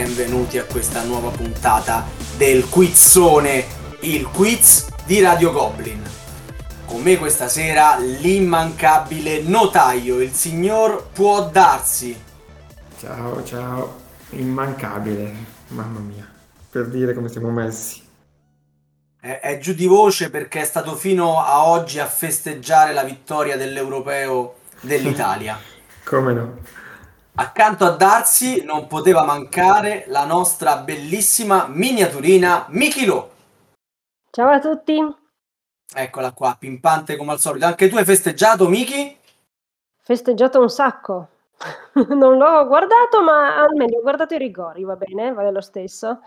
benvenuti a questa nuova puntata del Quizzone, il quiz di Radio Goblin. Con me questa sera l'immancabile notaio, il signor Può Darsi. Ciao, ciao, immancabile, mamma mia, per dire come siamo messi. È, è giù di voce perché è stato fino a oggi a festeggiare la vittoria dell'europeo dell'Italia. Come no? Accanto a Darsi non poteva mancare la nostra bellissima miniaturina Mikilo. Ciao a tutti. Eccola qua, pimpante come al solito. Anche tu hai festeggiato, Miki? Festeggiato un sacco. non l'ho guardato, ma almeno ho guardato i rigori, va bene? Vale lo stesso.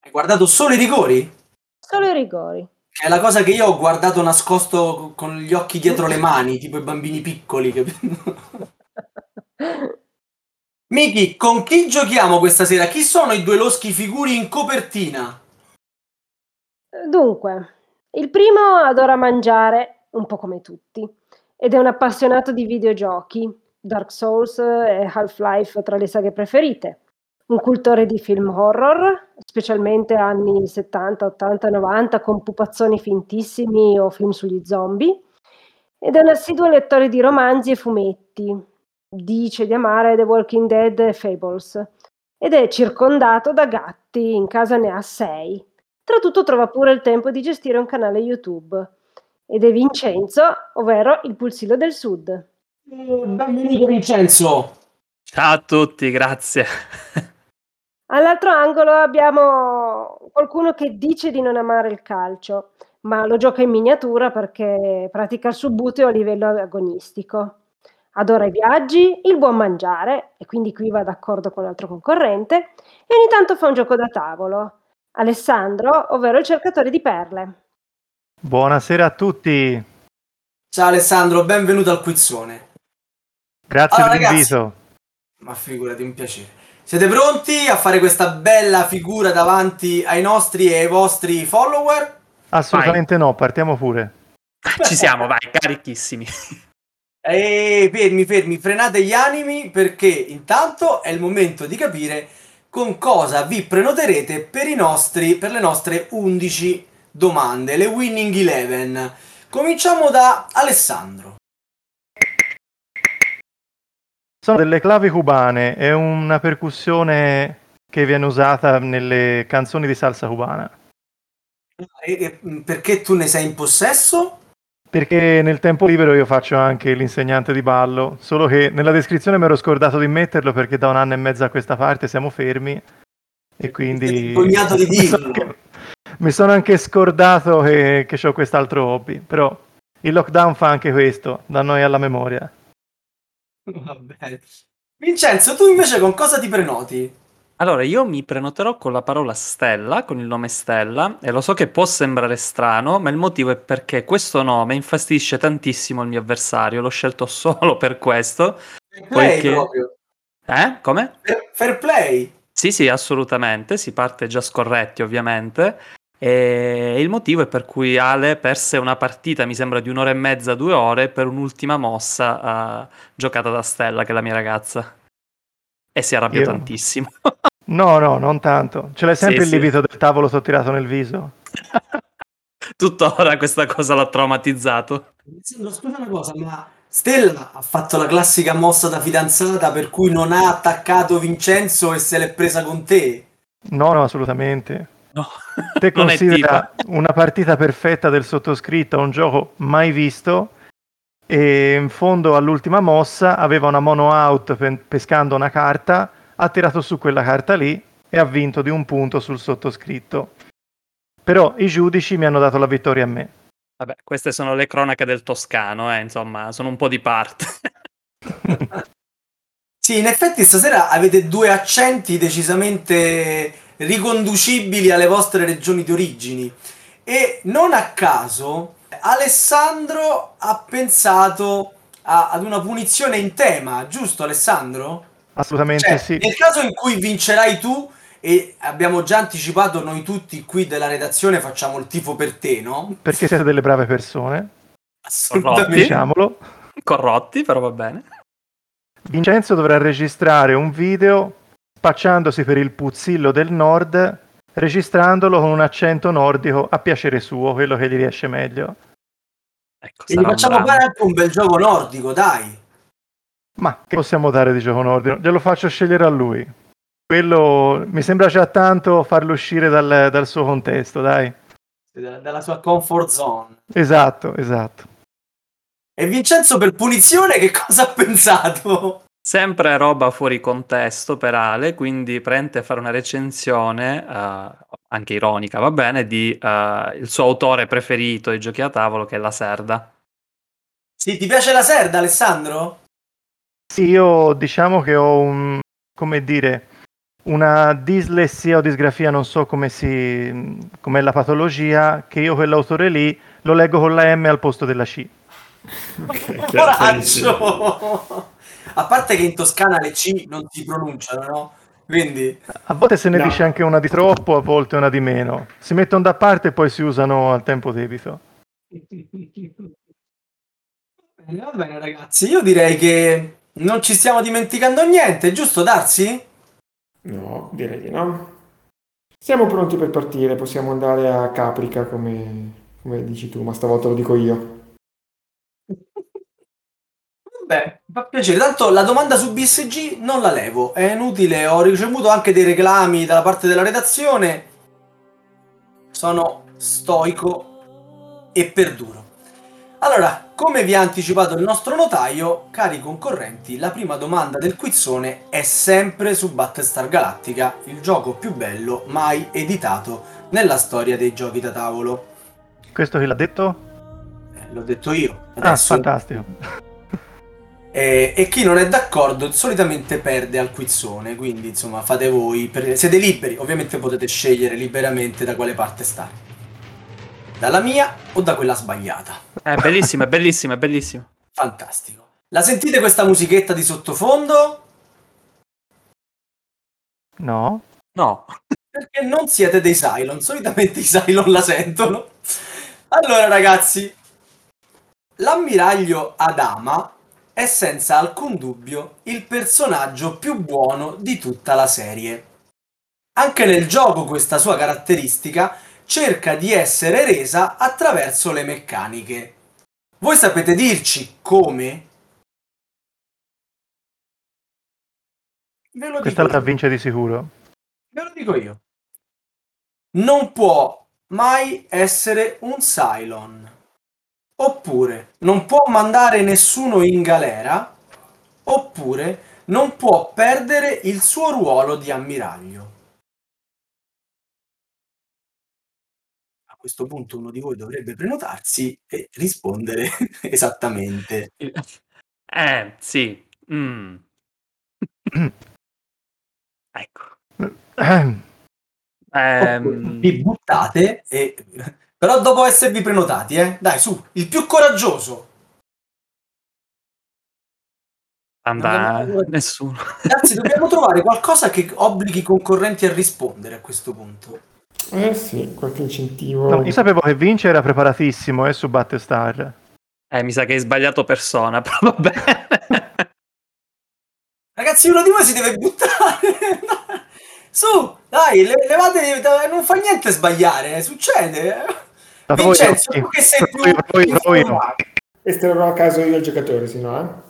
Hai guardato solo i rigori? Solo i rigori. È la cosa che io ho guardato nascosto con gli occhi dietro le mani, tipo i bambini piccoli. capito? Miki, con chi giochiamo questa sera? Chi sono i due loschi figuri in copertina? Dunque, il primo adora mangiare, un po' come tutti, ed è un appassionato di videogiochi, Dark Souls e Half-Life tra le saghe preferite. Un cultore di film horror, specialmente anni 70, 80, 90, con pupazzoni fintissimi o film sugli zombie. Ed è un assiduo lettore di romanzi e fumetti. Dice di amare The Walking Dead e Fables. Ed è circondato da gatti, in casa ne ha sei. Tra tutto trova pure il tempo di gestire un canale YouTube. Ed è Vincenzo, ovvero il pulsillo del sud. Benvenuto Vincenzo. Ciao a tutti, grazie. All'altro angolo abbiamo qualcuno che dice di non amare il calcio, ma lo gioca in miniatura perché pratica il subbuteo a livello agonistico. Adora i viaggi, il buon mangiare, e quindi qui va d'accordo con l'altro concorrente, e ogni tanto fa un gioco da tavolo. Alessandro, ovvero il cercatore di perle. Buonasera a tutti, Ciao Alessandro, benvenuto al quizzone. grazie Allora, per l'invito. Ma figurati, un piacere. Siete pronti a fare questa bella figura davanti ai nostri e ai vostri follower? Assolutamente no, partiamo pure. Ci siamo, vai, carichissimi. E fermi, fermi, frenate gli animi perché intanto è il momento di capire con cosa vi prenoterete per, i nostri, per le nostre 11 domande, le Winning Eleven. Cominciamo da Alessandro. Sono delle clavi cubane, è una percussione che viene usata nelle canzoni di salsa cubana. E perché tu ne sei in possesso? Perché nel tempo libero io faccio anche l'insegnante di ballo, solo che nella descrizione mi ero scordato di metterlo perché da un anno e mezzo a questa parte siamo fermi e quindi vergognato di mi sono dirlo. anche- mi sono anche scordato che, che ho quest'altro hobby, però il lockdown fa anche questo, da noi alla memoria. Va bene. Vincenzo, tu invece con cosa ti prenoti? Allora, io mi prenoterò con la parola Stella, con il nome Stella, e lo so che può sembrare strano, ma il motivo è perché questo nome infastidisce tantissimo il mio avversario, l'ho scelto solo per questo. Fair play Poiché- proprio. Eh? Come? Fair- play. Sì, sì, assolutamente, si parte già scorretti ovviamente. E il motivo è per cui Ale perse una partita, mi sembra di un'ora e mezza, due ore, per un'ultima mossa eh, giocata da Stella, che è la mia ragazza. E si arrabbiò Io- tantissimo. No, no, non tanto. Ce l'hai sempre Sì, il sì. lievito del tavolo sottirato nel viso? Tuttora questa cosa l'ha traumatizzato. Scusa una cosa, ma Stella ha fatto la classica mossa da fidanzata per cui non ha attaccato Vincenzo e se l'è presa con te. No, no, assolutamente. No, Te considera una partita perfetta del sottoscritto, un gioco mai visto, e in fondo all'ultima mossa aveva una mono out pe- pescando una carta, ha tirato su quella carta lì e ha vinto di un punto sul sottoscritto. Però i giudici mi hanno dato la vittoria a me. Vabbè, queste sono le cronache del Toscano, eh, insomma, sono un po' di parte. Sì, in effetti stasera avete due accenti decisamente riconducibili alle vostre regioni di origini. E non a caso Alessandro ha pensato a- ad una punizione in tema, giusto Alessandro? Assolutamente Cioè, sì. nel caso in cui vincerai tu, e abbiamo già anticipato, noi tutti qui della redazione facciamo il tifo per te, no? Perché siete delle brave persone, Assolutamente. diciamolo. Corrotti, però va bene. Vincenzo dovrà registrare un video spacciandosi per il puzzillo del nord, registrandolo con un accento nordico a piacere suo, quello che gli riesce meglio. Ecco, E gli facciamo fare anche un bel gioco nordico, dai. Ma che possiamo dare di gioco nordico? Glielo faccio scegliere a lui. Quello mi sembra già tanto farlo uscire dal, dal suo contesto, dai. Da- Dalla sua comfort zone. Esatto, esatto. E Vincenzo per punizione che cosa ha pensato? Sempre roba fuori contesto per Ale, quindi prende a fare una recensione, eh, anche ironica, va bene, di eh, il suo autore preferito di giochi a tavolo, che è la Serda. Sì, ti piace la Serda, Alessandro? Sì, io diciamo che ho un, come dire, una dislessia o disgrafia, non so come si, com'è la patologia, che io quell'autore lì lo leggo con la M al posto della C. Coraggio! A parte che in Toscana le C non si pronunciano, no? Quindi... A volte se ne No. dice anche una di troppo, a volte una di meno. Si mettono da parte e poi si usano al tempo debito. Bene, va bene ragazzi, io direi che non ci stiamo dimenticando niente, giusto Darsi? No, direi di no. Siamo pronti per partire, possiamo andare a Caprica come, come dici tu, ma stavolta lo dico io. Vabbè, fa piacere. Tanto la domanda su BSG non la levo, è inutile. Ho ricevuto anche dei reclami dalla parte della redazione. Sono stoico e perduro. Allora, come vi ha anticipato il nostro notaio, cari concorrenti, la prima domanda del quizzone è sempre su Battlestar Galactica, il gioco più bello mai editato nella storia dei giochi da tavolo. Questo chi l'ha detto? Eh, l'ho detto io. Ah, Adesso fantastico. Eh, e chi non è d'accordo solitamente perde al quizzone, quindi insomma fate voi, per- siete liberi, ovviamente potete scegliere liberamente da quale parte stare. Dalla mia o da quella sbagliata. È bellissimo, è bellissimo, è bellissimo. Fantastico. La sentite questa musichetta di sottofondo? No? No, Perché non siete dei Cylon, solitamente i Cylon la sentono. Allora ragazzi, l'ammiraglio Adama è senza alcun dubbio il personaggio più buono di tutta la serie. Anche nel gioco questa sua caratteristica cerca di essere resa attraverso le meccaniche. Voi sapete dirci come? Ve lo Questa dico la vince di sicuro. Ve lo dico io. Non può mai essere un Cylon. Oppure non può mandare nessuno in galera. Oppure non può perdere il suo ruolo di ammiraglio. A questo punto uno di voi dovrebbe prenotarsi e rispondere esattamente. eh, sì. mm. ecco. Ehm, Vi buttate e... Però dopo esservi prenotati, eh? Dai, su, il più coraggioso. anda, abbiamo- nessuno. Ragazzi, dobbiamo trovare qualcosa che obblighi i concorrenti a rispondere a questo punto. Eh sì, qualche incentivo. no, io sapevo che Vince era preparatissimo eh, su Battlestar. Eh, mi sa che hai sbagliato persona, però va bene. Ragazzi, uno di voi si deve buttare. Su, dai, le- levate, non fa niente sbagliare, eh, succede. Io, Vincenzo, sì. tu che sei più a caso io il giocatore, se no, eh.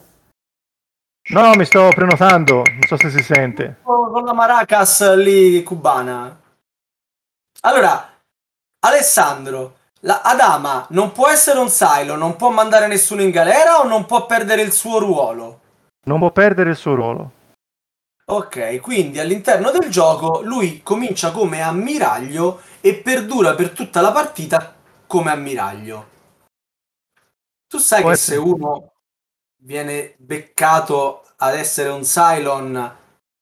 No, mi sto prenotando, non so se si sente. con la maracas lì cubana. Allora, Alessandro, la Adama non può essere un silo, non può mandare nessuno in galera o non può perdere il suo ruolo? Non può perdere il suo ruolo. Ok, quindi all'interno del gioco lui comincia come ammiraglio e perdura per tutta la partita come ammiraglio. Tu sai Può che essere. se uno viene beccato ad essere un Cylon,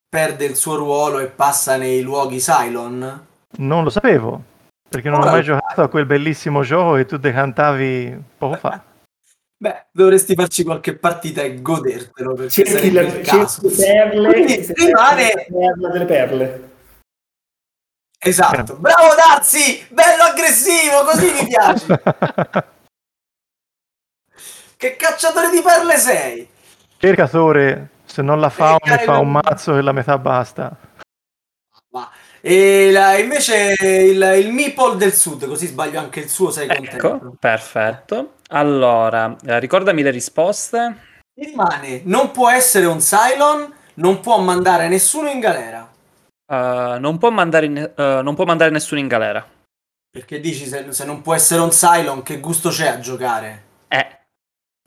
perde il suo ruolo e passa nei luoghi Cylon? Non lo sapevo, perché non Ora ho mai giocato a quel bellissimo gioco che tu decantavi poco fa. Beh, dovresti farci qualche partita e godertelo perché Cerchi caso. cerchi perle. Quindi rimane- delle perle. Esatto. Bravo Darsi! Bello aggressivo, così mi piace. che cacciatore di perle sei? Cercatore Se non la fa, Eh, ne fa un mazzo e la metà basta. Ma- E la- invece il, il Meeple del Sud, così sbaglio anche il suo, sei contento? Ecco, perfetto. Allora, eh, ricordami le risposte. Rimane, non può essere un Cylon, non può mandare nessuno in galera. Eh, non, può mandare in- eh, non può mandare nessuno in galera. Perché dici se, se non può essere un Cylon, che gusto c'è a giocare? Eh,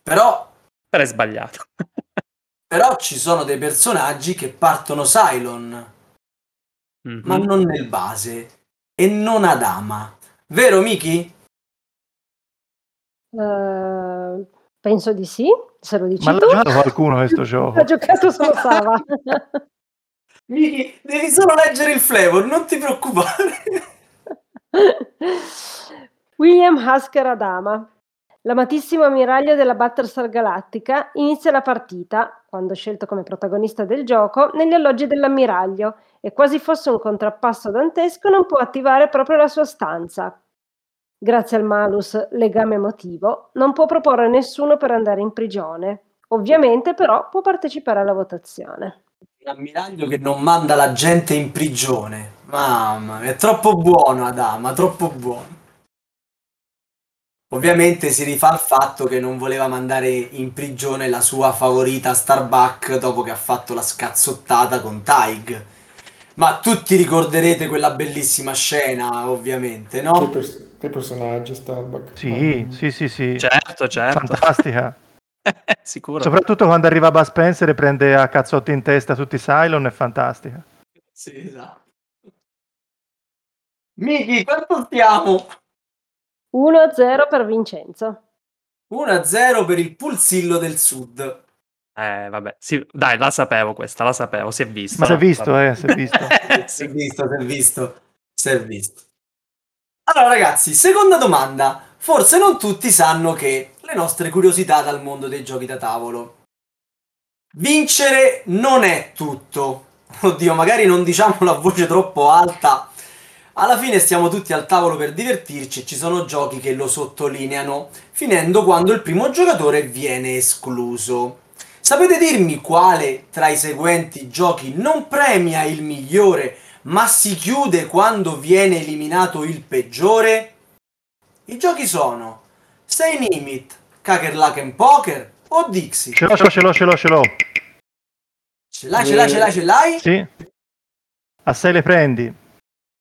Però, però è sbagliato. però ci sono dei personaggi che partono Cylon, Mhm. ma non nel base e non ad Ama. Vero, Miki? Eh, penso di sì, se lo dici Ma l'ha giocato qualcuno questo gioco? Ha giocato solo Sava. Miki, devi solo leggere il flavor, non ti preoccupare. William Husker Adama, l'amatissimo ammiraglio della Battlestar Galactica, inizia la partita, quando scelto come protagonista del gioco, negli alloggi dell'ammiraglio e quasi fosse un contrappasso dantesco non può attivare proprio la sua stanza. Grazie al malus legame emotivo, non può proporre nessuno per andare in prigione. Ovviamente però può partecipare alla votazione. L'ammiraglio che non manda la gente in prigione. Mamma mia, è troppo buono Adama, troppo buono. Ovviamente si rifà al fatto che non voleva mandare in prigione la sua favorita Starbuck dopo che ha fatto la scazzottata con Taig. Ma tutti ricorderete quella bellissima scena, ovviamente, Che, no? pers- che personaggio Starbuck. Sì, sì, sì, sì. Certo, certo. Fantastica. Sicuro. Soprattutto quando arriva Buzz Spencer e prende a cazzotti in testa tutti i Cylon, è fantastica. Sì, esatto. Miki, quanto stiamo? 1-0 per Vincenzo. 1-0 per il Pulsillo del Sud. Eh, vabbè. Sì, dai, la sapevo questa, la sapevo, si è vista. Ma si è visto, Vabbè. eh, si è visto. Si è visto, si è visto, si è visto. Allora ragazzi, seconda domanda. Forse non tutti sanno che le nostre curiosità dal mondo dei giochi da tavolo. Vincere non è tutto. Oddio, magari non diciamolo a voce troppo alta. Alla fine stiamo tutti al tavolo per divertirci e ci sono giochi che lo sottolineano, finendo quando il primo giocatore viene escluso. Sapete dirmi quale tra i seguenti giochi non premia il migliore, ma si chiude quando viene eliminato il peggiore? I giochi sono Stay Limit, Kakerlaken Poker o Dixie? Ce l'ho, ce l'ho, ce l'ho, ce l'ho. Ce l'hai, ce l'hai, ce l'hai, ce l'hai? Sì. A 6 le prendi.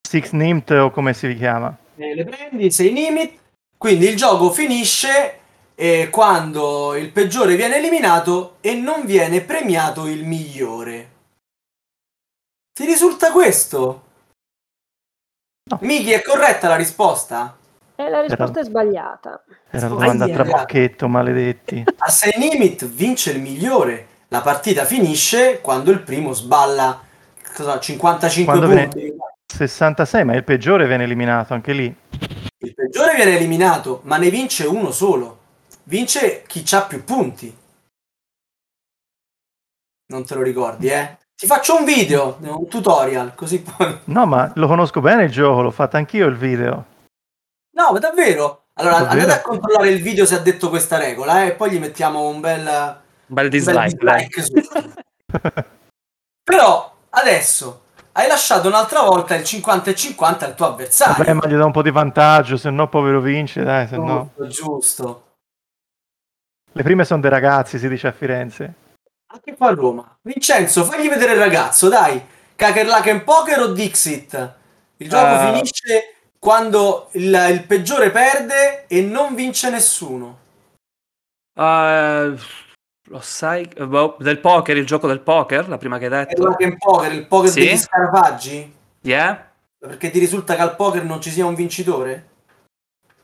Six Nimt o come si chiama. Eh, le prendi, sei limit, quindi il gioco finisce eh, quando il peggiore viene eliminato e non viene premiato il migliore. Ti risulta questo? No. Miki, è corretta la risposta? E la risposta è sbagliata. Era la Oh, domanda a yeah. trabocchetto, maledetti. A 6 limit vince il migliore. La partita finisce quando il primo sballa cosa, 55 Quando punti. 66, ma il peggiore viene eliminato anche lì. Il peggiore viene eliminato, ma ne vince uno solo. Vince chi ha più punti. Non te lo ricordi, eh? Ti faccio un video, un tutorial, così poi... No, ma lo conosco bene il gioco, l'ho fatto anch'io il video. No, ma davvero? Allora, Davvero? andate a controllare il video se ha detto questa regola, eh, e poi gli mettiamo un bel... Un bel un bel dislike, dislike. Però, adesso, hai lasciato un'altra volta il 50 e 50 al tuo avversario. Vabbè, ma gli dà un po' di vantaggio, se no povero vince, dai, se no. Giusto, giusto. Le prime sono dei ragazzi, si dice a Firenze. Anche qua a Roma. Vincenzo, fagli vedere il ragazzo, dai. Kakerlaken Poker o Dixit? Il gioco Eh. finisce quando il, il peggiore perde e non vince nessuno. Eh, lo sai? boh, del poker, il gioco del poker, la prima che hai detto. Kakerlaken Poker, il poker Sì. degli scarafaggi? Yeah? Perché ti risulta che al poker non ci sia un vincitore?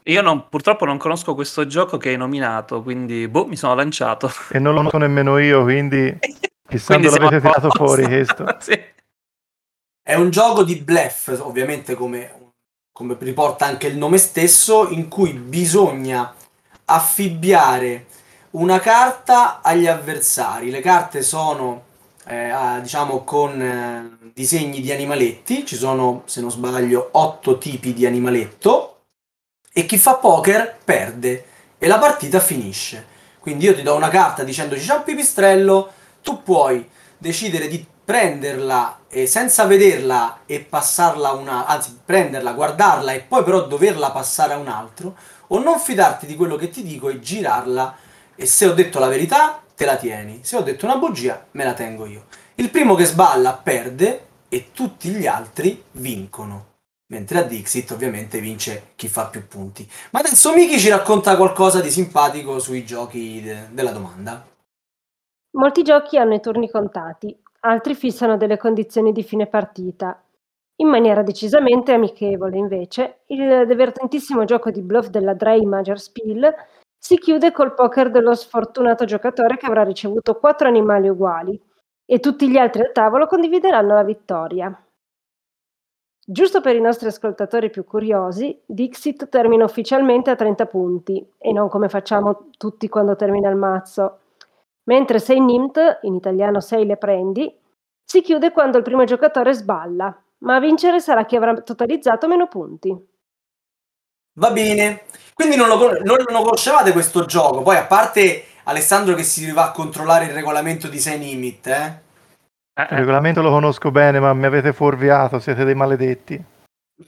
Io non- purtroppo non conosco questo gioco che hai nominato, quindi boh, mi sono lanciato. E non lo conosco nemmeno io, quindi chissà siamo l'avete tirato fuori questo. Sì. È un gioco di bluff, ovviamente come, come riporta anche il nome stesso, in cui bisogna affibbiare una carta agli avversari. Le carte sono, eh, diciamo, con eh, disegni di animaletti. Ci sono, se non sbaglio, otto tipi di animaletto. E chi fa poker perde e la partita finisce. Quindi io ti do una carta dicendoci c'è un pipistrello, tu puoi decidere di prenderla e senza vederla e passarla a una, anzi prenderla, guardarla e poi però doverla passare a un altro, o non fidarti di quello che ti dico e girarla e se ho detto la verità te la tieni, se ho detto una bugia me la tengo io. Il primo che sballa perde e tutti gli altri vincono. Mentre a Dixit ovviamente vince chi fa più punti. Ma adesso Miki ci racconta qualcosa di simpatico sui giochi de- della domanda. Molti giochi hanno i turni contati, altri fissano delle condizioni di fine partita. In maniera decisamente amichevole, invece, il divertentissimo gioco di bluff della Drey Major Spiel si chiude col poker dello sfortunato giocatore che avrà ricevuto quattro animali uguali e tutti gli altri al tavolo condivideranno la vittoria. Giusto per i nostri ascoltatori più curiosi, Dixit termina ufficialmente a 30 punti e non come facciamo tutti quando termina il mazzo. Mentre 6 Nimt, in italiano 6 le prendi, si chiude quando il primo giocatore sballa, ma a vincere sarà chi avrà totalizzato meno punti. Va bene, quindi non lo, non lo conoscevate questo gioco, poi a parte Alessandro che si va a controllare il regolamento di 6 Nimit, eh? Il regolamento lo conosco bene, ma mi avete fuorviato, siete dei maledetti.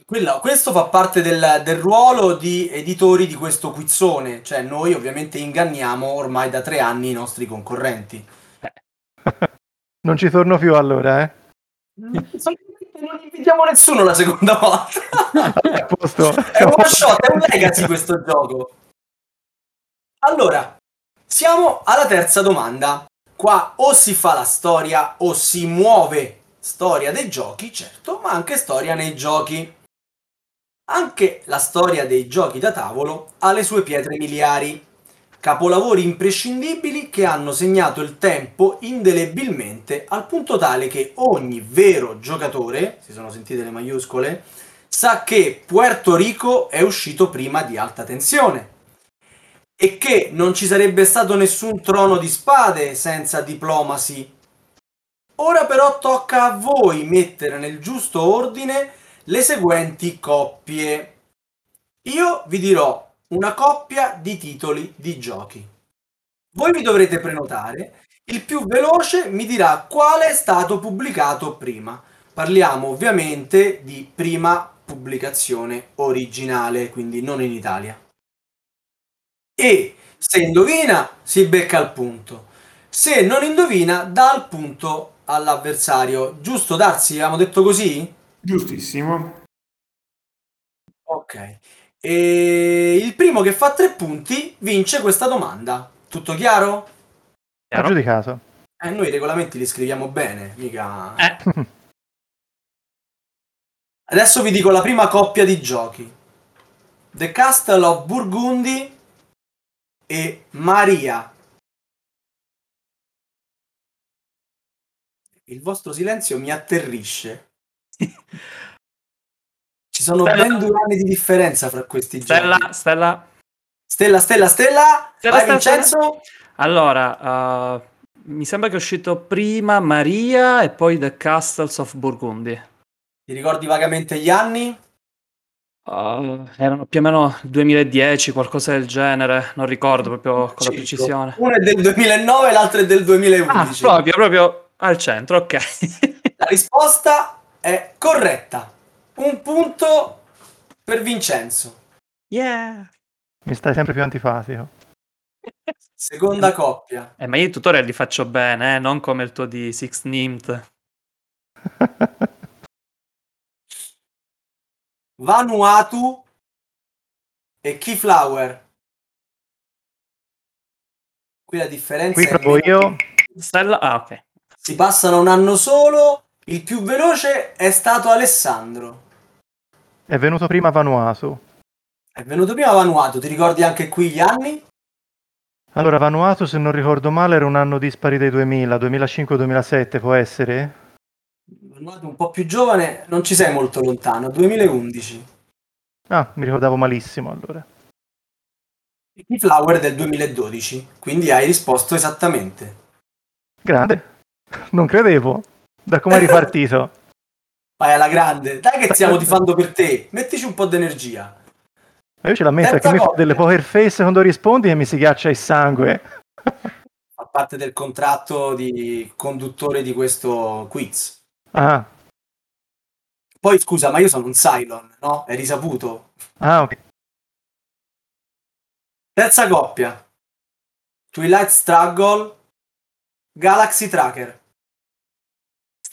Quello, questo fa parte del, del, ruolo di editori di questo quizzone, cioè noi ovviamente inganniamo ormai da tre anni i nostri concorrenti. non ci torno più allora, eh? Non invitiamo nessuno la seconda volta. è, è un one shot, è un legacy questo gioco. Allora, siamo alla terza domanda. Qua o si fa la storia o si muove storia dei giochi, certo, ma anche storia nei giochi. Anche la storia dei giochi da tavolo ha le sue pietre miliari, capolavori imprescindibili che hanno segnato il tempo indelebilmente al punto tale che ogni vero giocatore, si sono sentite le maiuscole, sa che Puerto Rico è uscito prima di alta tensione e che non ci sarebbe stato nessun trono di spade senza diplomacy. Ora però tocca a voi mettere nel giusto ordine le seguenti coppie. Io vi dirò una coppia di titoli di giochi. Voi vi dovrete prenotare, il più veloce mi dirà quale è stato pubblicato prima. Parliamo ovviamente di prima pubblicazione originale, quindi non in Italia e se indovina si becca il punto. Se non indovina dà il punto all'avversario. Giusto darsi, abbiamo detto così? Giustissimo. Ok. E il primo che fa tre punti vince questa domanda. Tutto chiaro? Chiaro di caso. Eh, noi i regolamenti li scriviamo bene, mica... Eh. Adesso vi dico la prima coppia di giochi. The Castle of Burgundy e Maria. Il vostro silenzio mi atterrisce. Ci sono Stella. ben due anni di differenza fra questi Stella, giochi. Stella. Stella, Stella, Stella. Stella, Vai Vincenzo. Allora, uh, mi sembra che è uscito prima Maria e poi The Castles of Burgundy. Ti ricordi vagamente gli anni? Uh, erano più o meno 2010, qualcosa del genere, non ricordo proprio con la precisione. Uno è del 2009 e l'altro è del Ah, 2011. proprio, proprio al centro, ok. La risposta è corretta. Un punto per Vincenzo. yeah. Mi stai sempre più antipatico. Seconda coppia. Eh, ma io i tutorial li faccio bene, eh, non come il tuo di Six Nimt. Vanuatu e Keyflower. Qui la differenza Qui è provo io. Stella, ah, ok. Si passano un anno solo. Il più veloce è stato Alessandro. È venuto prima Vanuatu. È venuto prima Vanuatu, ti ricordi anche qui gli anni? Allora, Vanuatu, se non ricordo male, era un anno dispari dei 2000, 2005-2007, può essere? Vanuatu un po' più giovane, non ci sei molto lontano, 2011. Ah, mi ricordavo malissimo allora. E Keyflower del 2012, quindi hai risposto esattamente. Grande. Non credevo. Da come è ripartito. Vai alla grande, dai che stiamo tifando per te, mettici un po' d'energia. Ma io ce l'ammetto Terza che mi fa delle poker face quando rispondi e mi si ghiaccia il sangue. Fa parte del contratto di conduttore di questo quiz. Ah, Poi scusa, ma io sono un Cylon, no? È risaputo. ah, ok. Terza coppia. Twilight Struggle, Galaxy Tracker.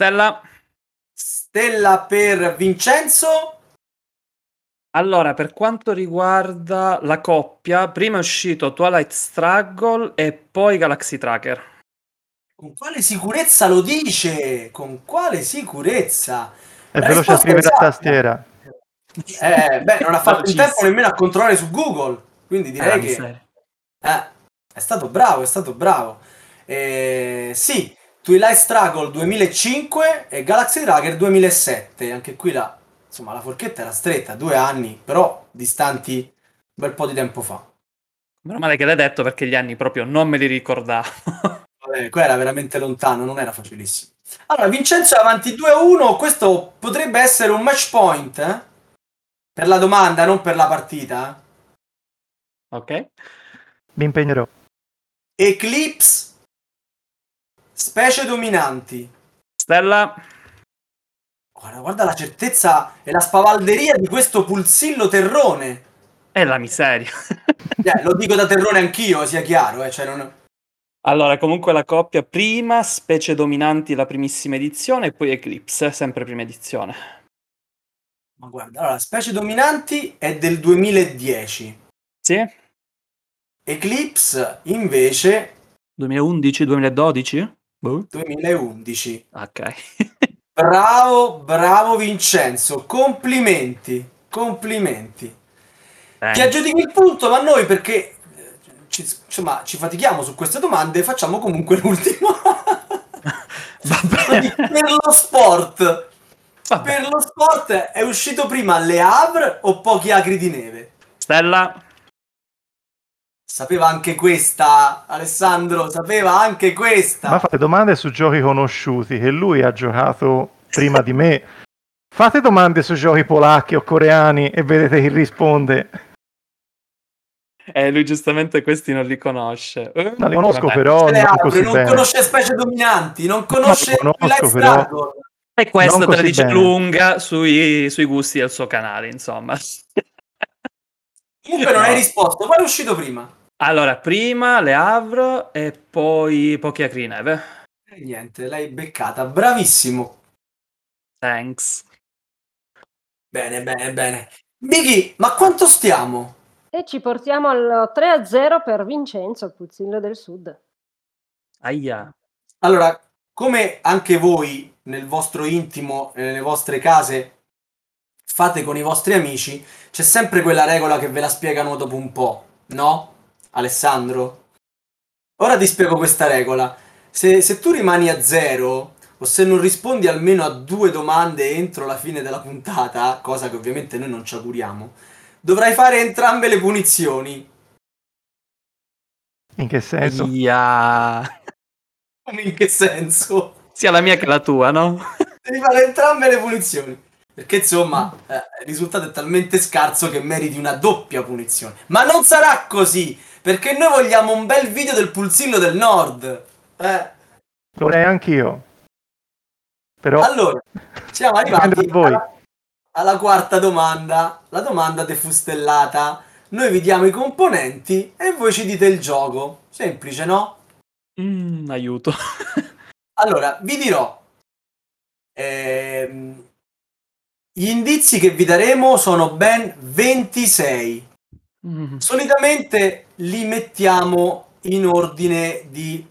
Stella, Stella per Vincenzo. allora, per quanto riguarda la coppia, prima è uscito Twilight Struggle e poi Galaxy Tracker. Con quale sicurezza lo dice? Con quale sicurezza? È La veloce a scrivere a esatta. tastiera. Eh, beh, non ha fatto in tempo nemmeno a controllare su Google. Quindi direi Eh, che eh, è stato bravo, è stato bravo. Eh, sì, Twilight Struggle 2005 e Galaxy Tracker 2007. Anche qui la, insomma, la forchetta era stretta, due anni, però distanti un bel po' di tempo fa. Meno male che l'hai detto perché gli anni proprio non me li ricordavo. Vabbè, qua era veramente lontano, non era facilissimo. Allora, Vincenzo è avanti 2-1, questo potrebbe essere un match point, eh? Per la domanda, non per la partita. eh. ok? Mi impegnerò. Eclipse, specie dominanti. Stella, Guarda, guarda la certezza e la spavalderia di questo pulsillo terrone. è la miseria. Eh, lo dico da terrone anch'io, sia chiaro, eh, cioè non... Allora, comunque la coppia prima, specie dominanti la primissima edizione e poi Eclipse, sempre prima edizione. Ma guarda, allora, specie dominanti è del 2010. Sì? Eclipse, invece, 2011-2012? Boh. 2011. Ok. Bravo, bravo Vincenzo, complimenti, complimenti. Eh, Ti aggiudichi il punto, ma noi perché eh, ci, insomma, ci fatichiamo su queste domande, facciamo comunque l'ultimo. Per lo sport, Vabbè. per lo sport è uscito prima Le Havre o Pochi Acri di Neve? Stella, Sapeva anche questa, Alessandro, sapeva anche questa. Ma fate domande su giochi conosciuti che lui ha giocato prima di me. Fate domande su giochi polacchi o coreani e vedete chi risponde. eh, lui giustamente questi non li conosce. Eh, Non li conosco vabbè. però Le non Havre, così non bene. conosce specie dominanti, non conosce conosco, Twilight però. E questo Non te la dice bene. lunga sui, sui gusti del suo canale, insomma. Comunque non No. hai risposto, qual è uscito prima? Allora, prima Le Havre e poi Pochi Acri di Neve. E niente, l'hai beccata, bravissimo. Thanks. Bene, bene, bene. Vicky, ma quanto stiamo? E ci portiamo al 3-0 per Vincenzo, il Pulzillo del Sud. Aia. Allora, come anche voi nel vostro intimo e nelle vostre case fate con i vostri amici, c'è sempre quella regola che ve la spiegano dopo un po', no? Alessandro? Ora ti spiego questa regola. Se, se tu rimani a zero, o se non rispondi almeno a due domande entro la fine della puntata, cosa che ovviamente noi non ci auguriamo, dovrai fare entrambe le punizioni. In che senso? Come in che senso? Sia la mia che la tua, no? Devi fare entrambe le punizioni. Perché insomma, eh, il risultato è talmente scarso che meriti una doppia punizione. Ma non sarà così! Perché noi vogliamo un bel video del pulsillo del nord. Eh, Lo vorrei anch'io. Però allora, siamo arrivati alla, alla quarta domanda. La domanda defustellata. Noi vi diamo i componenti e voi ci dite il gioco. Semplice, no? Mm, aiuto. Allora, vi dirò. ehm, gli indizi che vi daremo sono ben 26. Mm. Solitamente li mettiamo in ordine di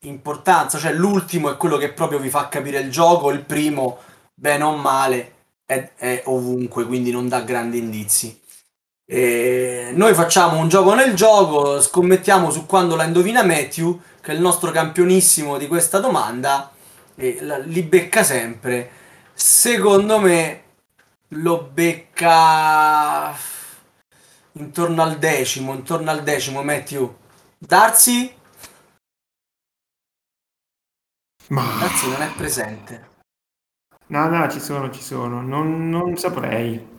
importanza, cioè l'ultimo è quello che proprio vi fa capire il gioco, il primo, bene o male, è, è ovunque, quindi non dà grandi indizi. E noi facciamo un gioco nel gioco, scommettiamo su quando la indovina Matthew, che è il nostro campionissimo di questa domanda, e la- li becca sempre. Secondo me lo becca intorno al decimo, intorno al decimo, Matthew. Darsi? Ma Darsi non è presente. no, no, ci sono, ci sono. Non, non saprei.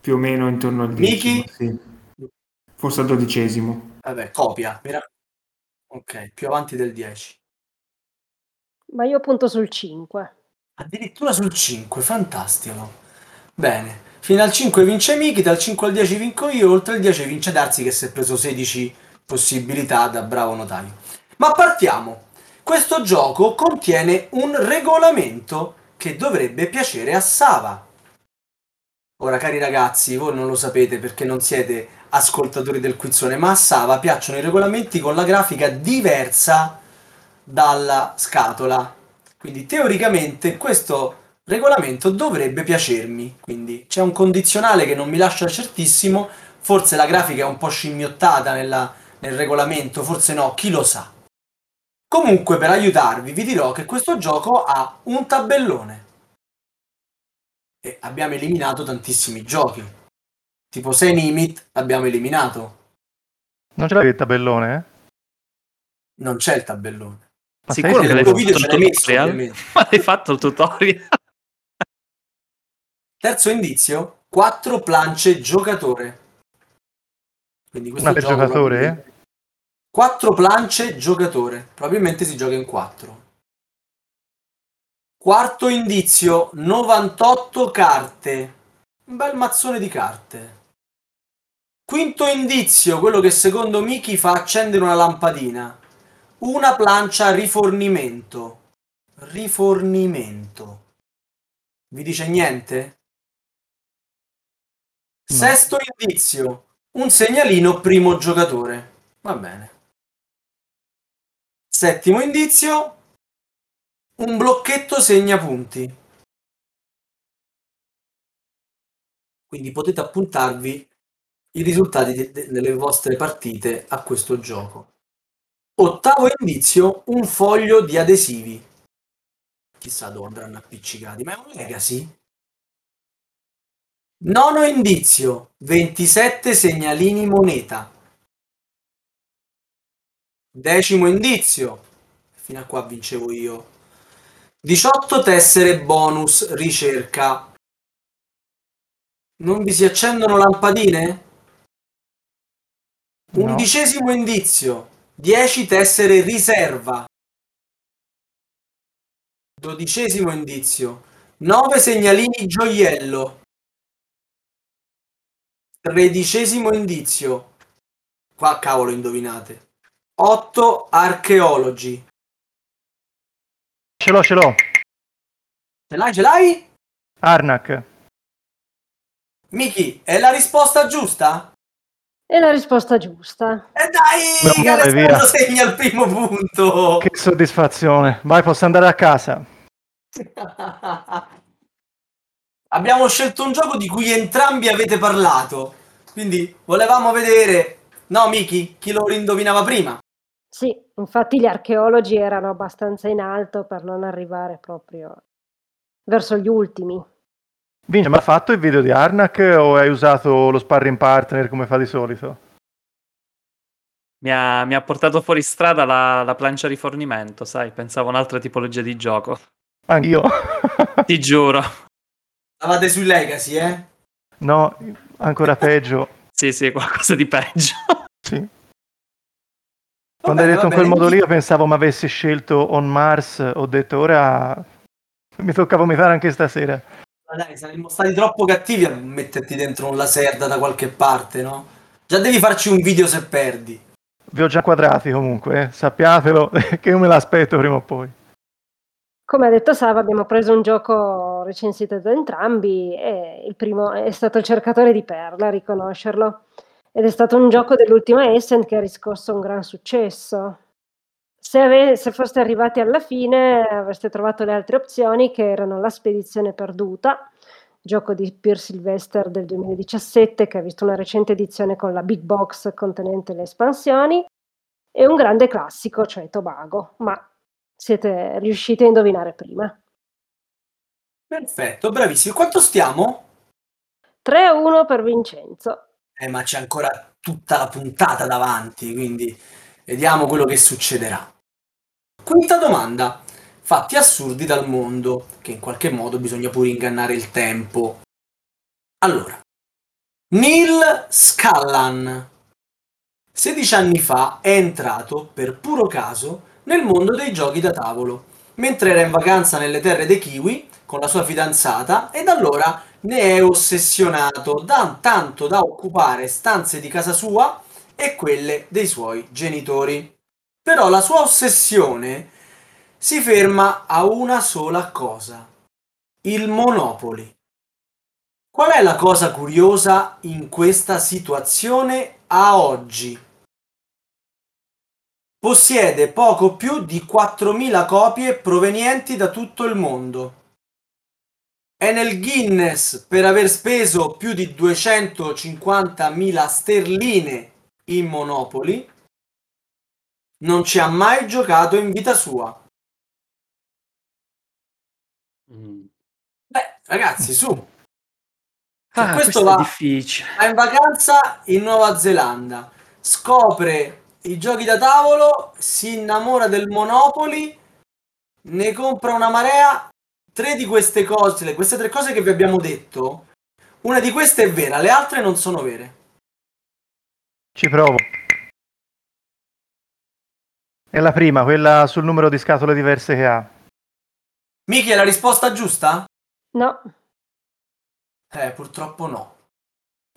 Più o meno intorno al Miki? decimo, sì. Forse al dodicesimo. Vabbè, copia. Ok, più avanti del 10. Ma io punto sul 5. Addirittura sul 5, fantastico. Bene, fino al 5 vince Miki, dal 5 al 10 vinco io, oltre il 10 vince Darsi che si è preso 16 possibilità da bravo notaio. Ma partiamo. Questo gioco contiene un regolamento che dovrebbe piacere a Sava. Ora, cari ragazzi, voi non lo sapete perché non siete ascoltatori del quizzone, ma a Sava piacciono i regolamenti con la grafica diversa dalla scatola. Quindi teoricamente questo regolamento dovrebbe piacermi. Quindi c'è un condizionale che non mi lascia certissimo, forse la grafica è un po' scimmiottata nella- nel regolamento, forse no, chi lo sa. Comunque per aiutarvi vi dirò che questo gioco ha un tabellone. E abbiamo eliminato tantissimi giochi. Tipo Sein Limit l'abbiamo eliminato. Non l'avevi il tabellone? eh? Non c'è il tabellone. Ma Sicuro che l'hai fatto l'hai messo. Ma hai fatto il tutorial? Terzo indizio, 4 plance giocatore. Quindi questo Una per giocatore? probabilmente- 4 plance giocatore. Probabilmente si gioca in 4. Quarto indizio, 98 carte. Un bel mazzone di carte. Quinto indizio, quello che secondo Miki fa accendere una lampadina. Una plancia rifornimento. Rifornimento. Vi dice niente? Sesto indizio, un segnalino primo giocatore. Va bene. Settimo indizio, un blocchetto segna punti. Quindi potete appuntarvi i risultati de- de- delle vostre partite a questo gioco. Ottavo indizio, un foglio di adesivi. Chissà dove andranno appiccicati, ma è un legacy? Nono indizio, 27 segnalini moneta. Decimo indizio, fino a qua vincevo io. 18 tessere bonus ricerca. Non vi si accendono lampadine? No. Undicesimo indizio, 10 tessere riserva. Dodicesimo indizio, 9 segnalini gioiello. Tredicesimo indizio. Qua cavolo indovinate. 8 archeologi. Ce l'ho, ce l'ho. Ce l'hai, ce l'hai? Arnak. Miki, è la risposta giusta? È la risposta giusta. E dai, via. Alessandro segna il primo punto. Che soddisfazione. Vai, posso andare a casa. Abbiamo scelto un gioco di cui entrambi avete parlato. Quindi volevamo vedere, no Miki, chi lo indovinava prima. Sì, infatti gli archeologi erano abbastanza in alto per non arrivare proprio verso gli ultimi. Vince, ma ha fatto il video di Arnak o hai usato lo sparring partner come fa di solito? Mi ha, mi ha portato fuori strada la, la plancia rifornimento, sai? Pensavo a un'altra tipologia di gioco. Anch'io. Ti giuro. Stavate sui Legacy, eh? no, ancora peggio. Sì, sì, qualcosa di peggio. Sì. Quando Vabbè, hai detto in va quel modo lì, io pensavo mi avessi scelto On Mars. Ho detto ora mi tocca vomitare anche stasera. Ma dai, saremmo stati troppo cattivi a metterti dentro un laserda da qualche parte, no? Già devi farci un video se perdi. Vi ho già quadrati comunque, eh. sappiatelo che io me l'aspetto prima o poi. Come ha detto Sava, abbiamo preso un gioco recensito da entrambi e il primo è stato il cercatore di perla, riconoscerlo. Ed è stato un gioco dell'ultima Essen che ha riscosso un gran successo. Se, ave- se foste arrivati alla fine avreste trovato le altre opzioni che erano La spedizione perduta, gioco di Pier Sylvester del 2017 che ha visto una recente edizione con la big box contenente le espansioni, e un grande classico, cioè Tobago, ma siete riusciti a indovinare prima. Perfetto, bravissimi. Quanto stiamo? 3 a 1 per Vincenzo. Eh, ma c'è ancora tutta la puntata davanti, quindi vediamo quello che succederà. Quinta domanda. Fatti assurdi dal mondo, che in qualche modo bisogna pure ingannare il tempo. Allora, Neil Scallan 16 anni fa è entrato, per puro caso, nel mondo dei giochi da tavolo, mentre era in vacanza nelle terre dei Kiwi con la sua fidanzata e da allora ne è ossessionato da tanto da occupare stanze di casa sua e quelle dei suoi genitori. Però la sua ossessione si ferma a una sola cosa, il Monopoli. Qual è la cosa curiosa in questa situazione a oggi? Possiede poco più di 4.000 copie provenienti da tutto il mondo. È nel Guinness per aver speso più di 250.000 sterline in Monopoli. Non ci ha mai giocato in vita sua. Mm. Beh, ragazzi, su. Ah, questo questo è va- difficile. Va in vacanza in Nuova Zelanda, scopre i giochi da tavolo, si innamora del Monopoli, ne compra una marea. Tre di queste cose, queste tre cose che vi abbiamo detto, una di queste è vera, le altre non sono vere. Ci provo. È la prima, quella sul numero di scatole diverse che ha. Miki, è la risposta giusta? No, Eh, purtroppo no.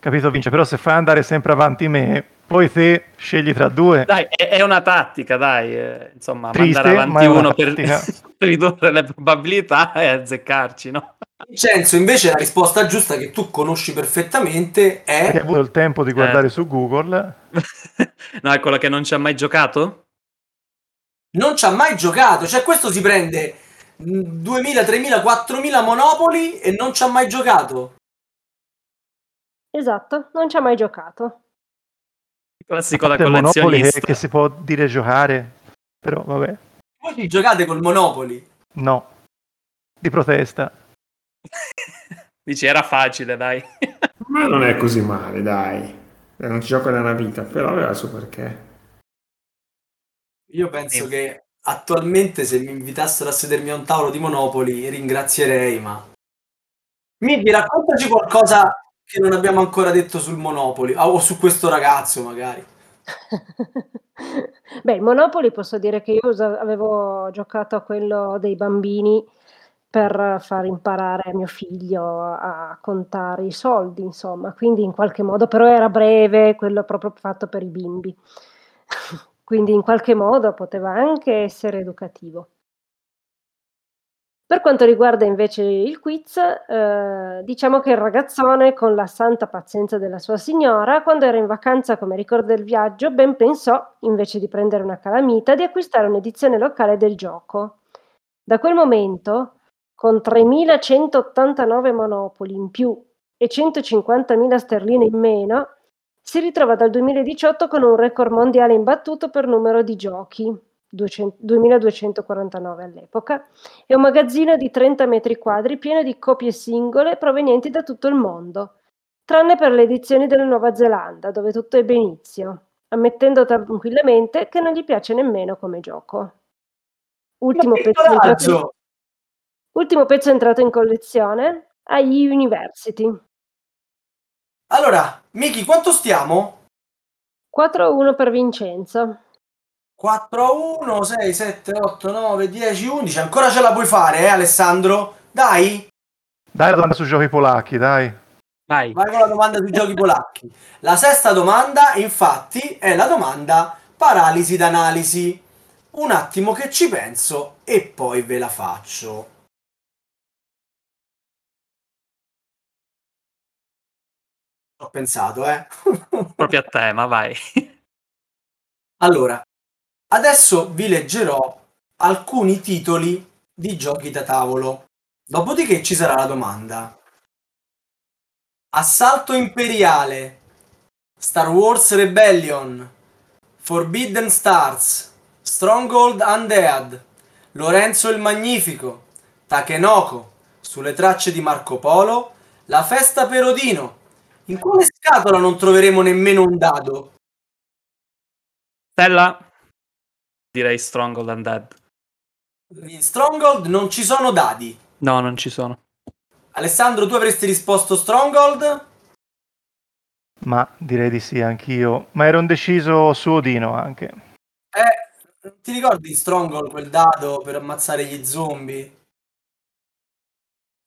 Capito, Vince? Però se fai andare sempre avanti me, poi te scegli tra due. Dai, è, è una tattica, dai. eh, insomma, Triste, mandare ma avanti è uno per, tattica. per ridurre le probabilità e azzeccarci, no? Vincenzo, invece, la risposta giusta che tu conosci perfettamente Perché hai è avuto il tempo di guardare Eh. su Google. no, è quello che non ci ha mai giocato? non ci ha mai giocato. Cioè, questo si prende mh, 2000, 3000, 4000 Monopoli e non ci ha mai giocato. esatto, non ci ha mai giocato. Il classico da Monopoli che, collezionista. che si può dire giocare. Però vabbè, Voi ci giocate col Monopoli. no. Di protesta. Dici, era facile, dai. Ma non è così male, dai. Eh, Non ci gioco nella vita, però aveva il suo perché. Io penso Sì. che attualmente se mi invitassero a sedermi a un tavolo di Monopoli ringrazierei, ma... Miki, raccontaci qualcosa che non abbiamo ancora detto sul Monopoli, ah, o su questo ragazzo magari. Beh, il Monopoli posso dire che io avevo giocato a quello dei bambini per far imparare a mio figlio a contare i soldi, insomma, quindi in qualche modo, però era breve, quello proprio fatto per i bimbi, quindi in qualche modo poteva anche essere educativo. Per quanto riguarda invece il quiz, eh, diciamo che il ragazzone, con la santa pazienza della sua signora, quando era in vacanza come ricordo del viaggio, ben pensò, invece di prendere una calamita, di acquistare un'edizione locale del gioco. Da quel momento, con 3.189 monopoli in più e 150.000 sterline in meno, si ritrova dal 2018 con un record mondiale imbattuto per numero di giochi, 200 2249 all'epoca, e un magazzino di 30 metri quadri pieno di copie singole provenienti da tutto il mondo, tranne per le edizioni della Nuova Zelanda, dove tutto ebbe inizio, ammettendo tranquillamente che non gli piace nemmeno come gioco. Ultimo pezzo, entrato in, ultimo pezzo entrato in collezione, AI University. Allora, Miki, quanto stiamo? 4-1 per Vincenzo. 4 a 1, 6, 7, 8, 9, 10, 11. Ancora ce la puoi fare, eh, Alessandro? Dai, Dai la domanda sui giochi polacchi, dai. Vai. vai con la domanda sui giochi polacchi. La sesta domanda, infatti, è la domanda paralisi d'analisi. Un attimo che ci penso e poi ve la faccio. Ho pensato, eh. Proprio a tema, vai. Allora, adesso vi leggerò alcuni titoli di giochi da tavolo. Dopodiché ci sarà la domanda. Assalto imperiale, Star Wars Rebellion, Forbidden Stars, Stronghold Undead, Lorenzo il Magnifico, Takenoko, sulle tracce di Marco Polo, La festa per Odino. In quale scatola non troveremo nemmeno un dado? Stella? Direi Stronghold Undead. In Stronghold non ci sono dadi. No, non ci sono. Alessandro, tu avresti risposto Stronghold? Ma direi di sì, anch'io. Ma ero indeciso su Odino anche. Eh, ti ricordi Stronghold, quel dado per ammazzare gli zombie?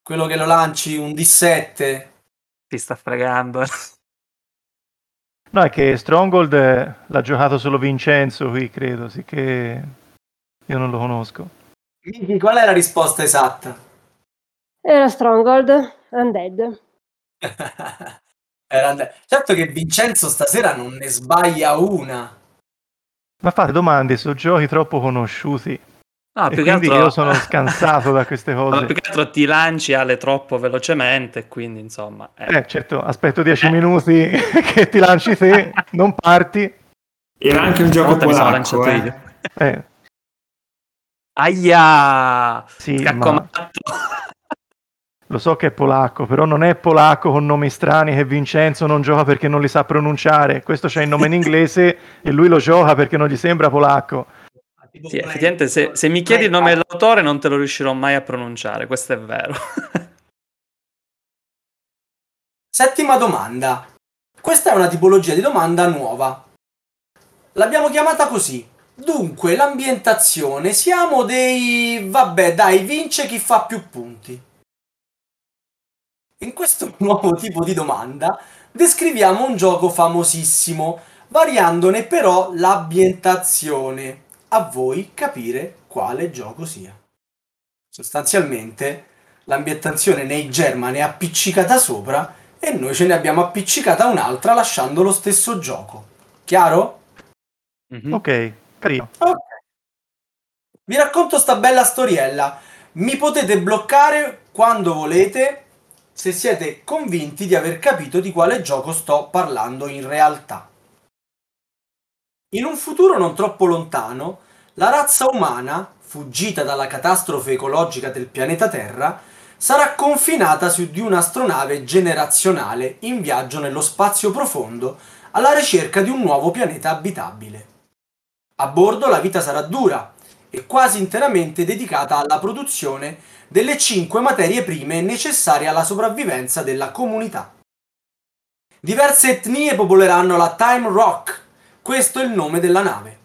Quello che lo lanci un D7. Ti sta fregando. No, è che Stronghold eh, l'ha giocato solo Vincenzo qui, credo, sì che io non lo conosco. Miki, qual è la risposta esatta? Era Stronghold, Undead. Era undead. Certo che Vincenzo stasera non ne sbaglia una. Ma fate domande su giochi troppo conosciuti. No, e più che quindi altro... io sono scansato da queste No, cose. più che altro ti lanci Ale troppo velocemente, quindi insomma... eh. Eh, certo, aspetto 10 minuti che ti lanci te, non parti. Era anche un gioco polacco, lanciato eh. io. Eh, Aia! sì, ma lo so che è polacco, però non è polacco con nomi strani che Vincenzo non gioca perché non li sa pronunciare. Questo c'è il nome in inglese e lui lo gioca perché non gli sembra polacco. Sì, effettivamente se, se mi chiedi il nome dell'autore non te lo riuscirò mai a pronunciare, questo è vero. Settima domanda. Questa è una tipologia di domanda nuova. L'abbiamo chiamata così. Dunque, l'ambientazione, siamo dei... vabbè, dai, vince chi fa più punti. In questo nuovo tipo di domanda descriviamo un gioco famosissimo, variandone però l'ambientazione. A voi capire quale gioco sia. Sostanzialmente, l'ambientazione nei German è appiccicata sopra e noi ce ne abbiamo appiccicata un'altra lasciando lo stesso gioco. Chiaro? Mhm. Ok, carino. Ok. Vi racconto sta bella storiella. Mi potete bloccare quando volete se siete convinti di aver capito di quale gioco sto parlando in realtà. In un futuro non troppo lontano, la razza umana, fuggita dalla catastrofe ecologica del pianeta Terra, sarà confinata su di un'astronave generazionale in viaggio nello spazio profondo alla ricerca di un nuovo pianeta abitabile. A bordo la vita sarà dura e quasi interamente dedicata alla produzione delle cinque materie prime necessarie alla sopravvivenza della comunità. Diverse etnie popoleranno la Time Rock, questo è il nome della nave.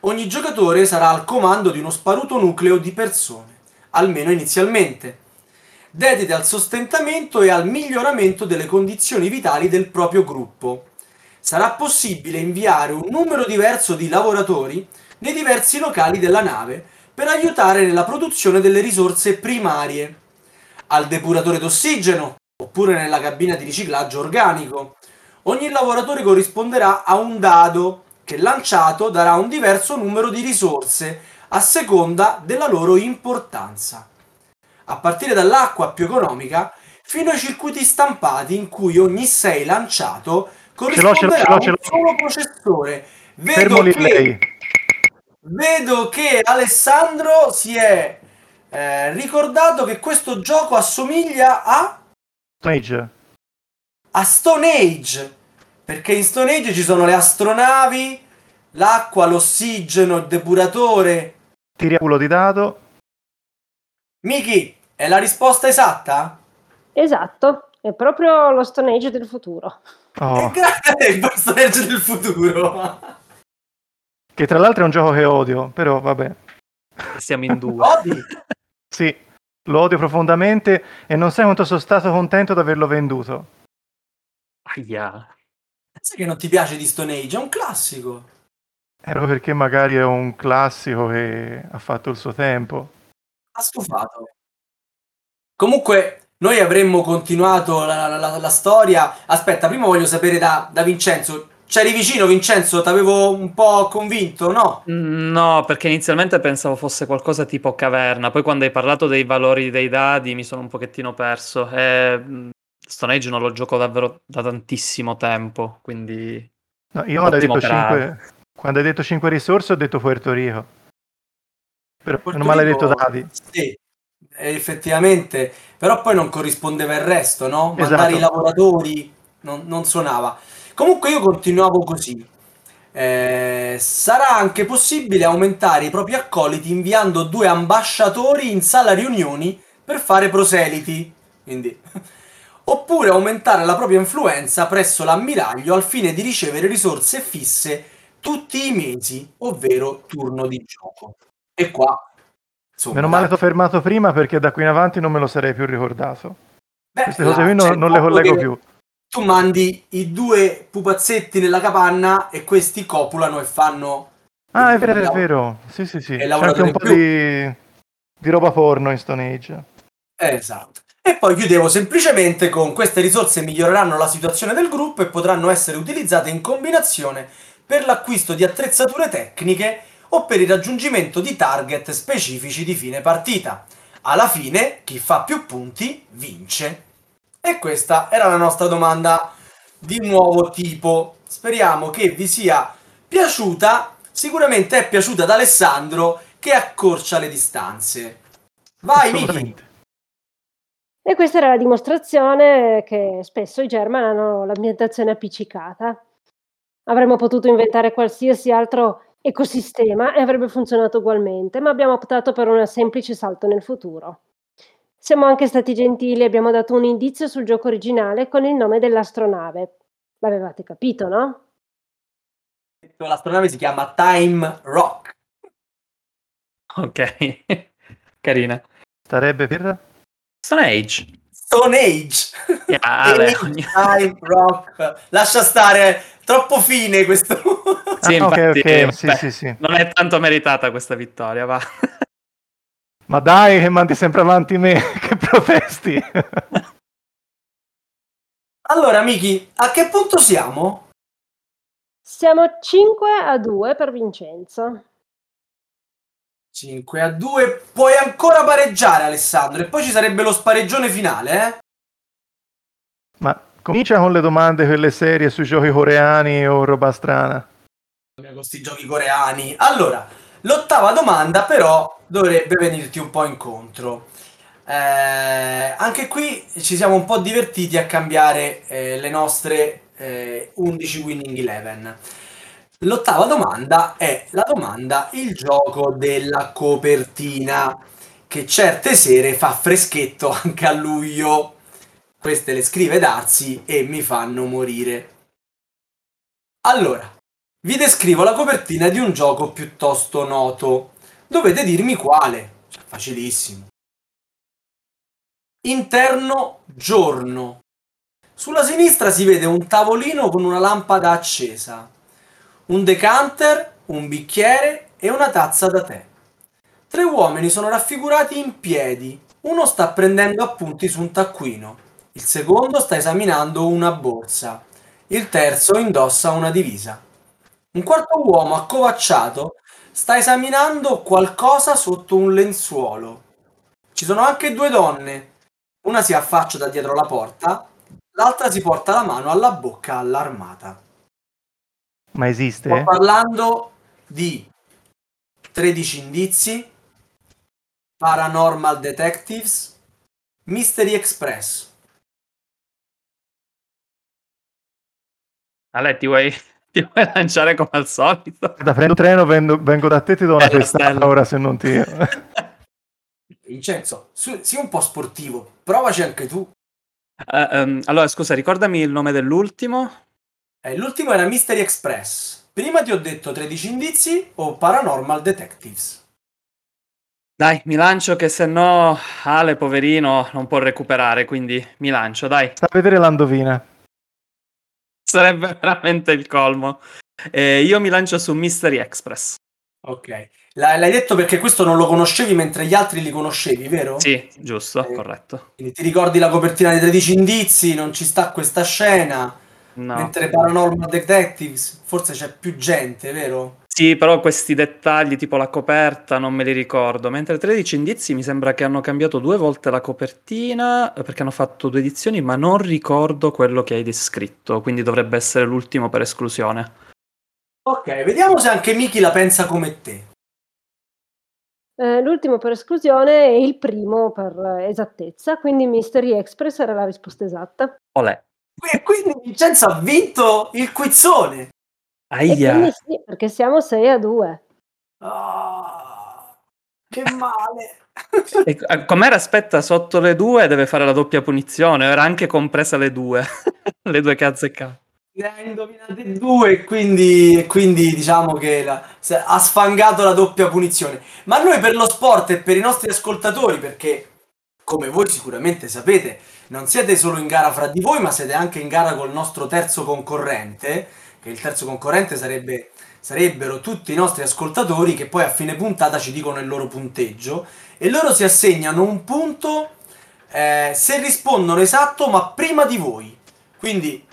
Ogni giocatore sarà al comando di uno sparuto nucleo di persone, almeno inizialmente, dedite al sostentamento e al miglioramento delle condizioni vitali del proprio gruppo. Sarà possibile inviare un numero diverso di lavoratori nei diversi locali della nave per aiutare nella produzione delle risorse primarie, al depuratore d'ossigeno oppure nella cabina di riciclaggio organico. Ogni lavoratore corrisponderà a un dado che lanciato darà un diverso numero di risorse a seconda della loro importanza. A partire dall'acqua più economica fino ai circuiti stampati in cui ogni 6 lanciato Ce l'ho, ce l'ho, corrisponderà ce l'ho, a un solo processore. Vedo Fermo che, vedo che Alessandro si è eh, ricordato che questo gioco assomiglia a, Age. A Stone Age. Perché in Stone Age ci sono le astronavi, l'acqua, l'ossigeno, il depuratore. Tiri a culo di dado. Miki, è la risposta esatta? Esatto, è proprio lo Stone Age del futuro. Oh, è il personaggio del futuro. Che tra l'altro è un gioco che odio, però vabbè. Siamo in due. Odi? Sì, lo odio profondamente e non sai quanto sono stato contento di averlo venduto. Aia. Sai che non ti piace di Stone Age? È un classico. Ero perché magari è un classico che ha fatto il suo tempo. Ha stufato. Comunque, noi avremmo continuato la, la- la- la storia. Aspetta, prima voglio sapere da, da Vincenzo. C'eri vicino, Vincenzo? T'avevo un po' convinto, no? Mm, No, perché inizialmente pensavo fosse qualcosa tipo caverna, poi quando hai parlato dei valori dei dadi mi sono un pochettino perso. E, mm, Stone Age non lo gioco davvero da tantissimo tempo, quindi No, io quando hai, detto operato. 5, quando hai detto 5 risorse ho detto Puerto Rico. Però Porto non me l'hai detto dadi. Sì, eh, effettivamente. Però poi non corrispondeva il resto, no? Mandare Esatto. i lavoratori non, non suonava. Comunque io continuavo così. Eh, sarà anche possibile aumentare i propri accoliti inviando due ambasciatori in sala riunioni per fare proseliti. Quindi, oppure aumentare la propria influenza presso l'ammiraglio al fine di ricevere risorse fisse tutti i mesi, ovvero turno di gioco. E qua, insomma, Meno male ti ho fermato prima perché da qui in avanti non me lo sarei più ricordato. Beh, Queste là cose qui non, non le collego più. Tu mandi i due pupazzetti nella capanna e questi copulano e fanno... Ah, è vero, è vero. Sì, sì, sì. E C'è anche un po' di, di roba porno in Stone Age. Esatto. E poi chiudevo semplicemente con queste risorse miglioreranno la situazione del gruppo e potranno essere utilizzate in combinazione per l'acquisto di attrezzature tecniche o per il raggiungimento di target specifici di fine partita. Alla fine, chi fa più punti vince. E questa era la nostra domanda di nuovo tipo. Speriamo che vi sia piaciuta. Sicuramente è piaciuta ad Alessandro che accorcia le distanze. Vai, Miki! E questa era la dimostrazione che spesso i German hanno l'ambientazione appiccicata. Avremmo potuto inventare qualsiasi altro ecosistema e avrebbe funzionato ugualmente, ma abbiamo optato per un semplice salto nel futuro. Siamo anche stati gentili e abbiamo dato un indizio sul gioco originale con il nome dell'astronave. L'avevate capito, no? L'astronave si chiama Time Rock. Ok, carina. Starebbe per... Stone Age. Stone Age. Yeah, Ale, Age, ogni- Time Rock. Lascia stare, troppo fine questo. Sì, Ah, infatti, ok, sì, beh, sì, sì. Non è tanto meritata questa vittoria, va. Ma dai, che mandi sempre avanti me, che protesti. allora, Miki, a che punto siamo? Siamo 5 a 2 per Vincenzo. 5 a 2. Puoi ancora pareggiare, Alessandro. E poi ci sarebbe lo spareggione finale, eh? Ma comincia con le domande, quelle serie sui giochi coreani o roba strana. con questi giochi coreani. Allora, l'ottava domanda però dovrebbe venirti un po' incontro. Eh, anche qui ci siamo un po' divertiti a cambiare eh, le nostre eh, 11 winning 11. L'ottava domanda è la domanda il gioco della copertina che certe sere fa freschetto anche a luglio. Queste le scrive Darsi e mi fanno morire. Allora, vi descrivo la copertina di un gioco piuttosto noto. Dovete dirmi quale. Cioè, facilissimo. Interno giorno. Sulla sinistra si vede un tavolino con una lampada accesa, un decanter, un bicchiere e una tazza da tè. Tre uomini sono raffigurati in piedi. Uno sta prendendo appunti su un taccuino, il secondo sta esaminando una borsa, il terzo indossa una divisa. Un quarto uomo accovacciato sta esaminando qualcosa sotto un lenzuolo. Ci sono anche due donne. Una si affaccia da dietro la porta, l'altra si porta la mano alla bocca allarmata. Ma esiste? Sto parlando di 13 indizi, Paranormal Detectives, Mystery Express. Ale, ti vuoi, ti vuoi lanciare come al solito? Da prendo treno, vengo, vengo da te, ti do una Eh, stella. ora se non ti... Vincenzo, su- sii un po' sportivo, provaci anche tu. Eh, ehm, allora, scusa, ricordami il nome dell'ultimo. Eh, l'ultimo era Mystery Express. Prima ti ho detto 13 indizi o Paranormal Detectives. Dai, mi lancio che se no Ale, poverino, non può recuperare, quindi mi lancio, dai. Sta a vedere l'andovina. Sarebbe veramente il colmo. Eh, io mi lancio su Mystery Express. Ok. L'hai l'hai detto perché questo non lo conoscevi mentre gli altri li conoscevi, vero? Sì, giusto, Eh. corretto. Quindi ti ricordi la copertina dei 13 indizi, non ci sta questa scena. No. Mentre Paranormal Detectives forse c'è più gente, vero? Sì, però questi dettagli, tipo la coperta, non me li ricordo. Mentre 13 indizi mi sembra che hanno cambiato due volte la copertina, perché hanno fatto due edizioni, ma non ricordo quello che hai descritto, quindi dovrebbe essere l'ultimo per esclusione. Ok, vediamo se anche Miki la pensa come te. Eh, l'ultimo per esclusione e il primo per eh, esattezza, quindi Mystery Express era la risposta esatta. Olè. E quindi Vincenzo ha vinto il quizzone. Aia. sì, perché siamo 6 a 2. Ah. Che male. E, eh, com'era? Aspetta, sotto le due deve fare la doppia punizione, era anche compresa le due, le due che ha azzeccato. Ne ha indovinate due e quindi, quindi diciamo che la- ha sfangato la doppia punizione. Ma noi per lo sport e per i nostri ascoltatori, perché come voi sicuramente sapete, non siete solo in gara fra di voi, ma siete anche in gara col nostro terzo concorrente, che il terzo concorrente sarebbe, sarebbero tutti i nostri ascoltatori che poi a fine puntata ci dicono il loro punteggio e loro si assegnano un punto eh, se rispondono esatto, ma prima di voi. Quindi